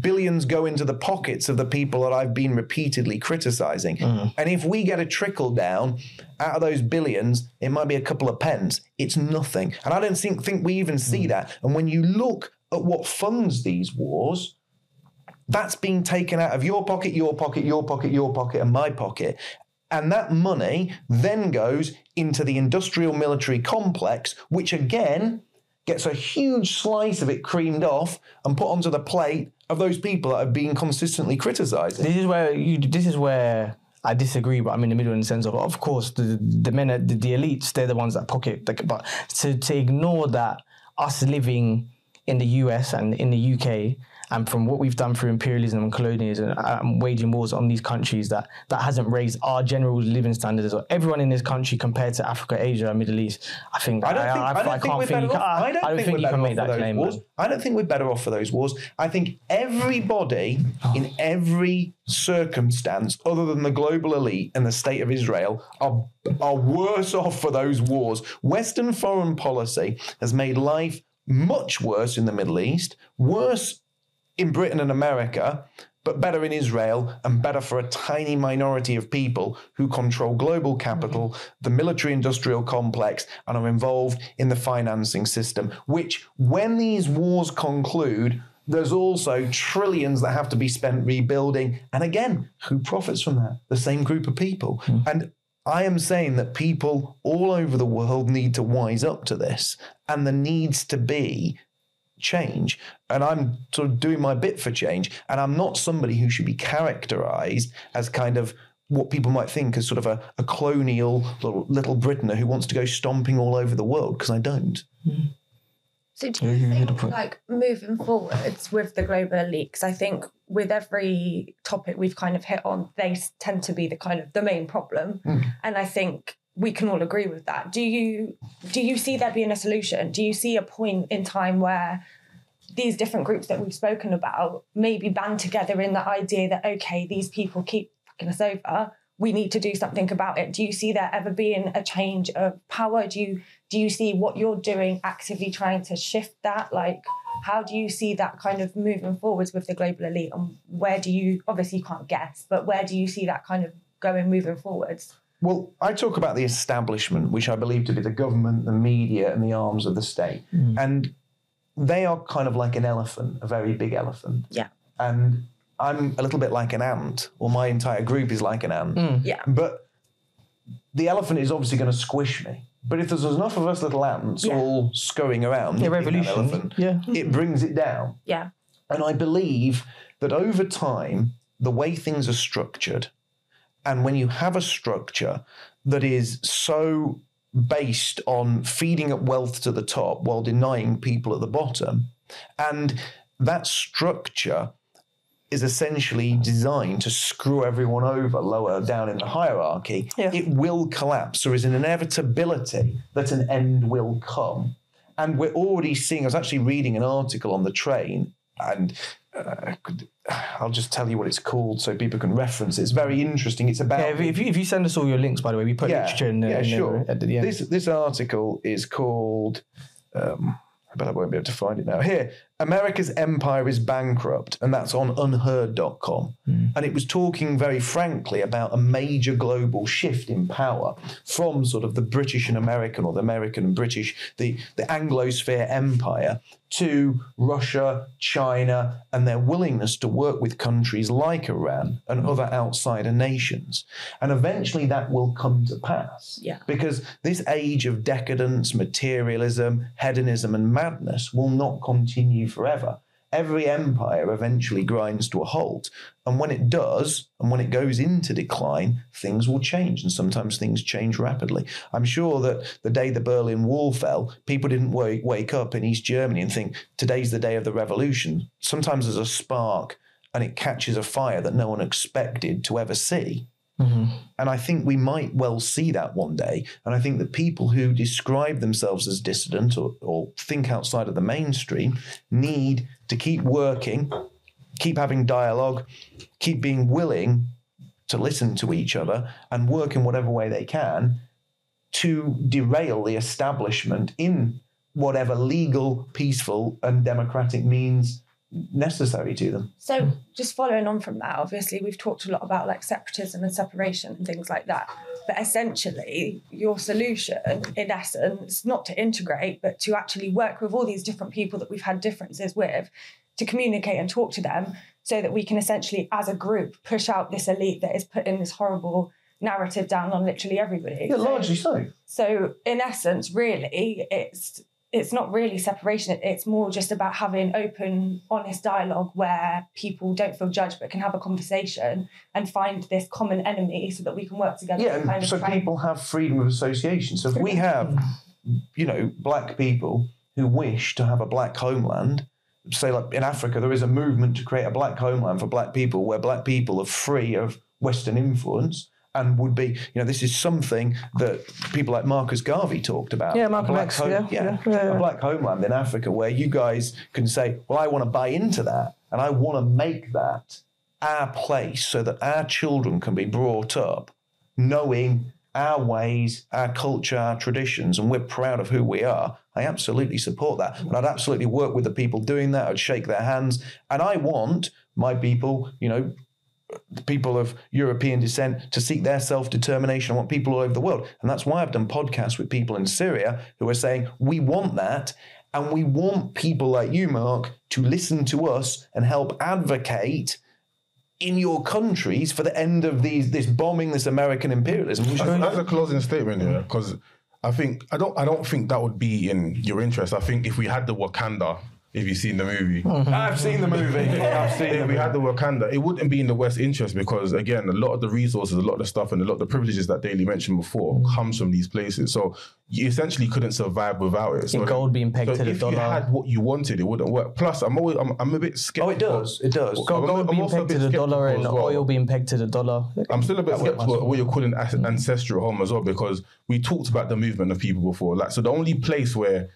Billions go into the pockets of the people that I've been repeatedly criticizing. Hmm. And if we get a trickle down out of those billions, it might be a couple of pence. It's nothing. And I don't think, think we even see that. And when you look at what funds these wars, that's being taken out of your pocket, your pocket, your pocket, your pocket, and my pocket. And that money then goes into the industrial military complex, which again gets a huge slice of it creamed off and put onto the plate of those people that have been consistently criticised. This is where you. This is where I disagree, but I'm in the middle in the sense of, of course, the the men, the, the elites, they're the ones that pocket. The, but to to ignore that us living in the US and in the UK. And from what we've done through imperialism and colonialism, um, waging wars on these countries, that that hasn't raised our general living standards of everyone in this country compared to Africa, Asia, and Middle East. I think I don't think, I, don't can't think think you better can. I don't, think, you better can off make for that those claim. wars. man. I don't think we're better off for those wars. I think everybody in every circumstance, other than the global elite and the state of Israel, are are worse off for those wars. Western foreign policy has made life much worse in the Middle East, worse in Britain and America, but better in Israel and better for a tiny minority of people who control global capital, the military industrial complex, and are involved in the financing system, which, when these wars conclude, there's also trillions that have to be spent rebuilding. And again, who profits from that? The same group of people. Hmm. And I am saying that people all over the world need to wise up to this, and there needs to be change. And I'm sort of doing my bit for change. And I'm not somebody who should be characterized as kind of what people might think as sort of a, a colonial little, little Britainer who wants to go stomping all over the world, because I don't. Mm-hmm. So do you think, like, moving forwards with the global elite, because I think with every topic we've kind of hit on, they tend to be the kind of the main problem, mm. and I think we can all agree with that. Do you do you see there being a solution? Do you see a point in time where these different groups that we've spoken about maybe band together in the idea that okay, these people keep fucking us over. We need to do something about it. Do you see there ever being a change of power? Do you do you see what you're doing actively trying to shift that? Like, how do you see that kind of moving forwards with the global elite? And where do you obviously you can't guess, but where do you see that kind of going moving forwards? Well, I talk about the establishment, which I believe to be the government, the media, and the arms of the state. Mm. And they are kind of like an elephant, a very big elephant. Yeah. And I'm a little bit like an ant, or my entire group is like an ant. Mm. Yeah. But the elephant is obviously going to squish me. But if there's enough of us little ants Yeah. all scurrying around, Yeah, revolution. elephant, Yeah. it brings it down. Yeah. And I believe that over time, the way things are structured, and when you have a structure that is so based on feeding up wealth to the top while denying people at the bottom, and that structure is essentially designed to screw everyone over lower down in the hierarchy, Yeah. it will collapse. There is an inevitability that an end will come. And we're already seeing, I was actually reading an article on the train, and uh, could- I'll just tell you what it's called so people can reference it. It's very interesting. It's about. Yeah, if, if, you, if you send us all your links, by the way, we put literature in, the- yeah, in the- sure. the end. This this article is called. Um, but I won't be able to find it now. Here, America's empire is bankrupt, and that's on unherd.com. Hmm. And it was talking very frankly about a major global shift in power from sort of the British and American, or the American and British, the, the Anglosphere empire, to Russia, China, and their willingness to work with countries like Iran and other outsider nations. And eventually that will come to pass. Yeah. Because this age of decadence, materialism, hedonism, and madness will not continue forever. Every empire eventually grinds to a halt. And when it does, and when it goes into decline, things will change. And sometimes things change rapidly. I'm sure that the day the Berlin Wall fell, people didn't wake, wake up in East Germany and think, today's the day of the revolution. Sometimes there's a spark and it catches a fire that no one expected to ever see. Mm-hmm. And I think we might well see that one day. And I think that people who describe themselves as dissident or, or think outside of the mainstream need to keep working, keep having dialogue, keep being willing to listen to each other and work in whatever way they can to derail the establishment in whatever legal, peaceful, and democratic means necessary to them. So just following on from that, obviously we've talked a lot about like separatism and separation and things like that. But essentially, your solution, in essence, not to integrate, but to actually work with all these different people that we've had differences with, to communicate and talk to them, so that we can essentially, as a group, push out this elite that is putting this horrible narrative down on literally everybody. Yeah, So- largely so. so in essence, really, it's it's not really separation. It's more just about having open, honest dialogue where people don't feel judged but can have a conversation and find this common enemy so that we can work together. Yeah, to kind and of so try people have freedom of association. So if we have, you know, black people who wish to have a black homeland, say like in Africa, there is a movement to create a black homeland for black people where black people are free of Western influence and would be, you know, this is something that people like Marcus Garvey talked about. Yeah, A Malcolm black X, yeah, yeah, yeah, a black homeland in Africa where you guys can say, well, I want to buy into that and I want to make that our place so that our children can be brought up knowing our ways, our culture, our traditions, and we're proud of who we are. I absolutely support that. And I'd absolutely work with the people doing that. I'd shake their hands. And I want my people, you know, people of European descent to seek their self determination. I want people all over the world. And that's why I've done podcasts with people in Syria who are saying, we want that. And we want people like you, Mark, to listen to us and help advocate in your countries for the end of these this bombing, this American imperialism. As, as a closing statement here, because I think I don't I don't think that would be in your interest. I think if we had the Wakanda, if you've seen the movie, I've seen the movie. I've seen if we had the Wakanda, it wouldn't be in the West interest because again, a lot of the resources, a lot of the stuff, and a lot of the privileges that Daly mentioned before mm. comes from these places. So you essentially couldn't survive without it. So gold being pegged so to the if dollar. you had what you wanted, it wouldn't work. Plus, I'm always I'm, I'm a bit Oh, it does. It does. Gold, I'm- gold I'm being pegged to the dollar and skeptical as well. oil being pegged to the dollar. I'm still a bit That skeptical at what you're calling as- mm. ancestral home as well because we talked about the movement of people before. Like, so the only place where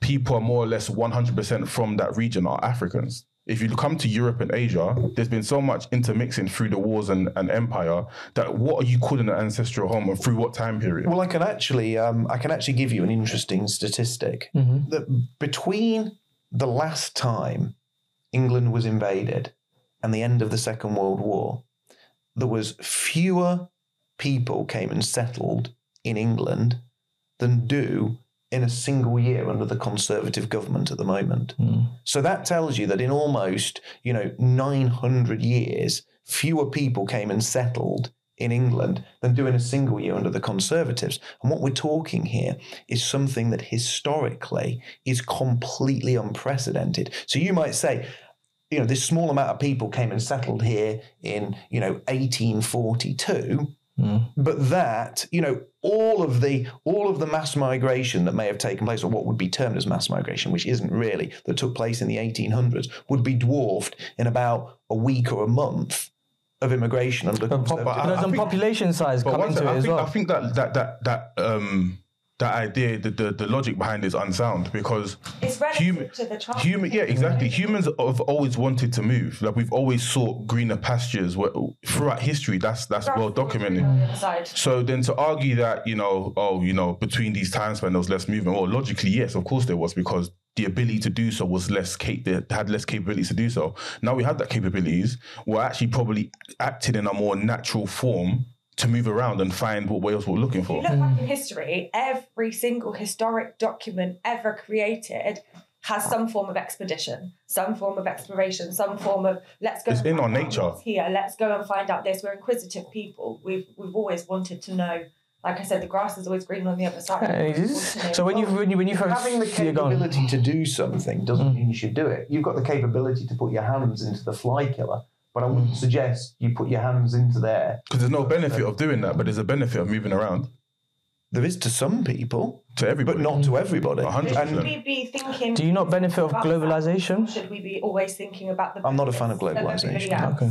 people are more or less 100% from that region are Africans. If you come to Europe and Asia, there's been so much intermixing through the wars and, and empire that what are you calling an ancestral home and through what time period? Well, I can actually, um, I can actually give you an interesting statistic that between the last time England was invaded and the end of the Second World War, there was fewer people came and settled in England than do in a single year under the Conservative government at the moment. Hmm. So that tells you that in almost, you know, 900 years, fewer people came and settled in England than do in a single year under the Conservatives. And what we're talking here is something that historically is completely unprecedented. So you might say, you know, this small amount of people came and settled here in, you know, 1842. Hmm. But that, you know, all of the all of the mass migration that may have taken place, or what would be termed as mass migration, which isn't really, that took place in the 1800s, would be dwarfed in about a week or a month of immigration under But Conservative but does some think- population size But come one into it I as think, well? I think that that that that um that idea, the, the the logic behind it is unsound because It's relative human, to the child. human, yeah, exactly. Humans have always wanted to move. Like we've always sought greener pastures. Where, throughout history, that's that's well documented. The. So then to argue that, you know, oh, you know, between these times when there was less movement, well, logically, yes, of course there was, because the ability to do so was less cap- they had less capabilities to do so. Now we have that capabilities, we're actually probably acting in a more natural form to move around and find what Wales were looking for. If you look back in history, every single historic document ever created has some form of expedition, some form of exploration, some form of let's go. It's and in find our nature. Here, let's go and find out this. We're inquisitive people. We've we've always wanted to know. Like I said, the grass is always green on the other side. Yeah, it We is. want to know So when you more. when you when you first Having the you're capability to do something doesn't mm. mean you should do it. You've got the capability to put your hands into the fly killer, but I wouldn't mm. suggest you put your hands into there. Because there's no benefit of um, doing that, but there's a benefit of moving around There is to some people, to everybody. but not to everybody. A hundred Should we be thinking? Do you not benefit of about globalization? that? Should we be always thinking about the? I'm not a fan of globalization. Okay.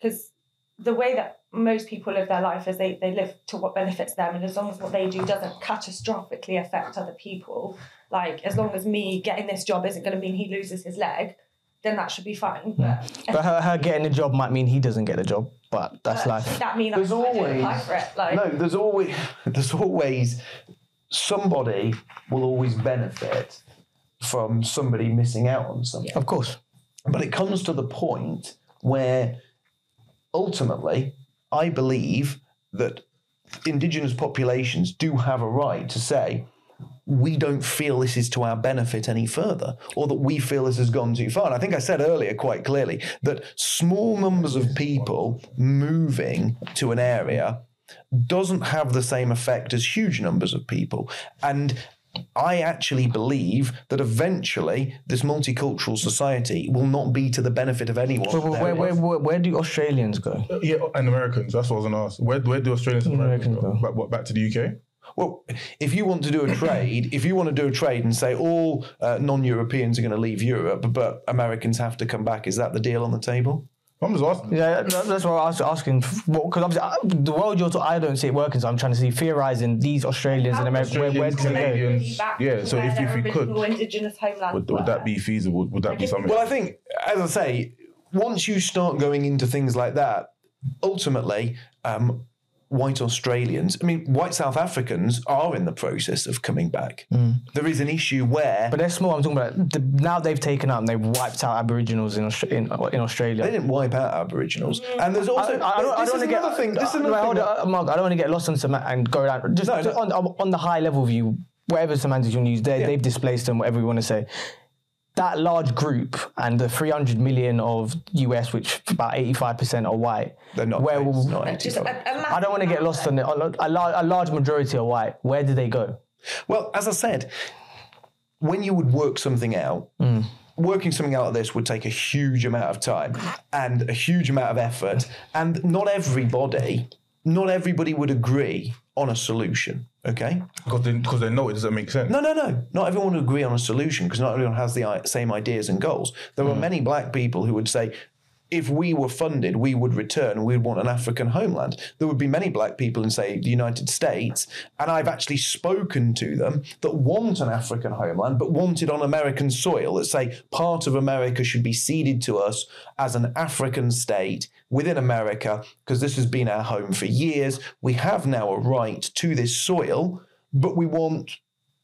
Because the way that most people live their life is they, they live to what benefits them, and as long as what they do doesn't catastrophically affect other people, like as long as me getting this job isn't going to mean he loses his leg, then that should be fine. But But her, her getting a job might mean he doesn't get a job, but that's life. that means There's I didn't always apply for it. Like, no. There's always there's always somebody will always benefit from somebody missing out on something. Of course. But it comes to the point where ultimately, I believe that indigenous populations do have a right to say, we don't feel this is to our benefit any further, or that we feel this has gone too far. And I think I said earlier quite clearly that small numbers of people moving to an area doesn't have the same effect as huge numbers of people. And I actually believe that eventually this multicultural society will not be to the benefit of anyone. Where, where, where, where, where do Australians go? Yeah, and Americans. That's what I was going to ask. Where, where do Australians and Americans, Americans go? Back, what, back to the UK? Well, if you want to do a trade, if you want to do a trade and say all uh, non-Europeans are going to leave Europe, but Americans have to come back, is that the deal on the table? I'm just asking. Yeah, that's what I was asking. Because obviously, I- the world you're talking, I don't see it working, so I'm trying to see theorizing these Australians and Americans. Where, where do they go? Yeah, so if- if we could, indigenous homeland Would, would that be feasible? Would that be something? Well, I think, as I say, once you start going into things like that, ultimately, um, white Australians, I mean, white South Africans are in the process of coming back. There is an issue where But they're small. I'm talking about the, now they've taken out and they've wiped out Aboriginals in Austra- in, in Australia. they didn't wipe out Aboriginals. And there's also, I, I don't, I this don't is want to another get thing. This is uh, another wait, thing hold that- on, Mark. I don't want to get lost on some and go down just, No, just no. On, on the high level view. Whatever semantics you want to use, they, they've displaced them. Whatever you want to say. That large group and the 300 million of US, which about 85% are white. They're not. Where it's will, not Just a, 85. a I don't want to get lost on it. A, a, a large majority are white. Where do they go? Well, as I said, when you would work something out, mm. working something out of this would take a huge amount of time and a huge amount of effort. And not everybody, not everybody would agree on a solution. Okay? Because they, because they know it doesn't make sense. No, no, no. Not everyone would agree on a solution because not everyone has the same ideas and goals. There are mm. many black people who would say, if we were funded, we would return. We'd want an African homeland. There would be many black people in, say, the United States, and I've actually spoken to them that want an African homeland, but want it on American soil. That say part of America should be ceded to us as an African state within America, because this has been our home for years. We have now a right to this soil, but we want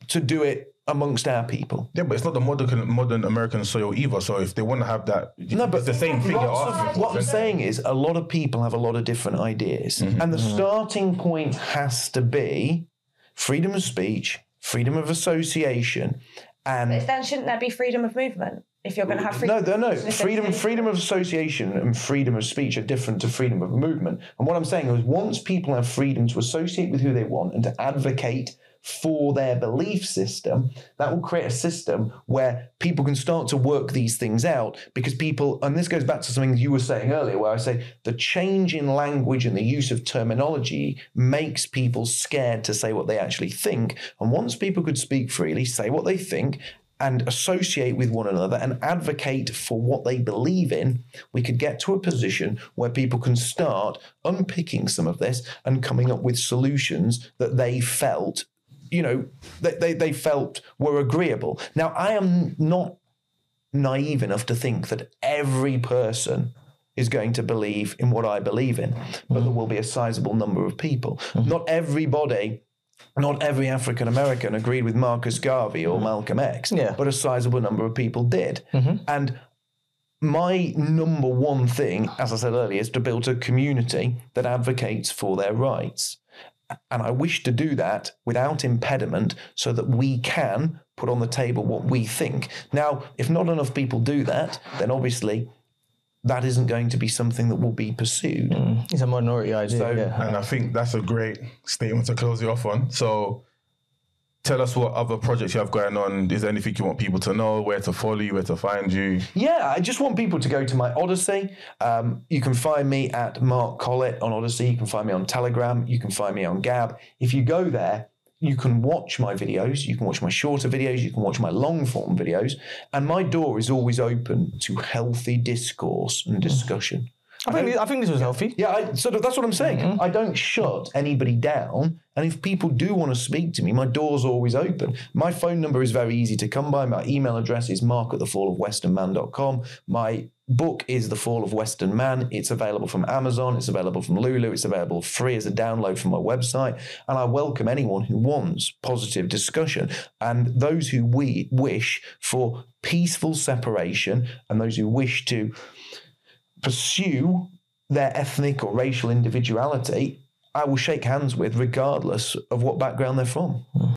to do it amongst our people. Yeah, but it's not the modern modern American soil either. So if they want to have that, No, but the same thing. of- what. I'm saying is, a lot of people have a lot of different ideas, mm-hmm. and the mm-hmm. starting point has to be freedom of speech, freedom of association, and But then shouldn't there be freedom of movement if you're going to have freedom? no, no, no. Freedom, freedom of association and freedom of speech are different to freedom of movement. And what I'm saying is, once people have freedom to associate with who they want and to advocate for their belief system, that will create a system where people can start to work these things out because people, and this goes back to something you were saying earlier, where I say the change in language and the use of terminology makes people scared to say what they actually think. And once people could speak freely, say what they think, and associate with one another and advocate for what they believe in, we could get to a position where people can start unpicking some of this and coming up with solutions that they felt, you know, that they, they felt were agreeable. Now, I am not naive enough to think that every person is going to believe in what I believe in, but there will be a sizable number of people. Mm-hmm. Not everybody not every African American agreed with Marcus Garvey or mm-hmm. Malcolm X, Yeah. but a sizable number of people did. Mm-hmm. And my number one thing, as I said earlier, is to build a community that advocates for their rights. And I wish to do that without impediment so that we can put on the table what we think. Now, if not enough people do that, then obviously that isn't going to be something that will be pursued. Mm. It's a minority idea. So- yeah. And I think that's a great statement to close you off on. So tell us what other projects you have going on. Is there anything you want people to know, where to follow you, where to find you? Yeah, I just want people to go to my Odysee. Um, you can find me at Mark Collett on Odysee. You can find me on Telegram. You can find me on Gab. If you go there, you can watch my videos. You can watch my shorter videos. You can watch my long form videos. And my door is always open to healthy discourse and discussion. I think I think this was healthy. Yeah, I, sort of. That's what I'm saying. Mm-hmm. I don't shut anybody down, and if people do want to speak to me, my door's always open. My phone number is very easy to come by. My email address is mark at thefallofwesternman.com. My book is The Fall of Western Man. It's available from Amazon. It's available from Lulu. It's available free as a download from my website. And I welcome anyone who wants positive discussion and those who we wish for peaceful separation and those who wish to pursue their ethnic or racial individuality, I will shake hands with regardless of what background they're from. Hmm.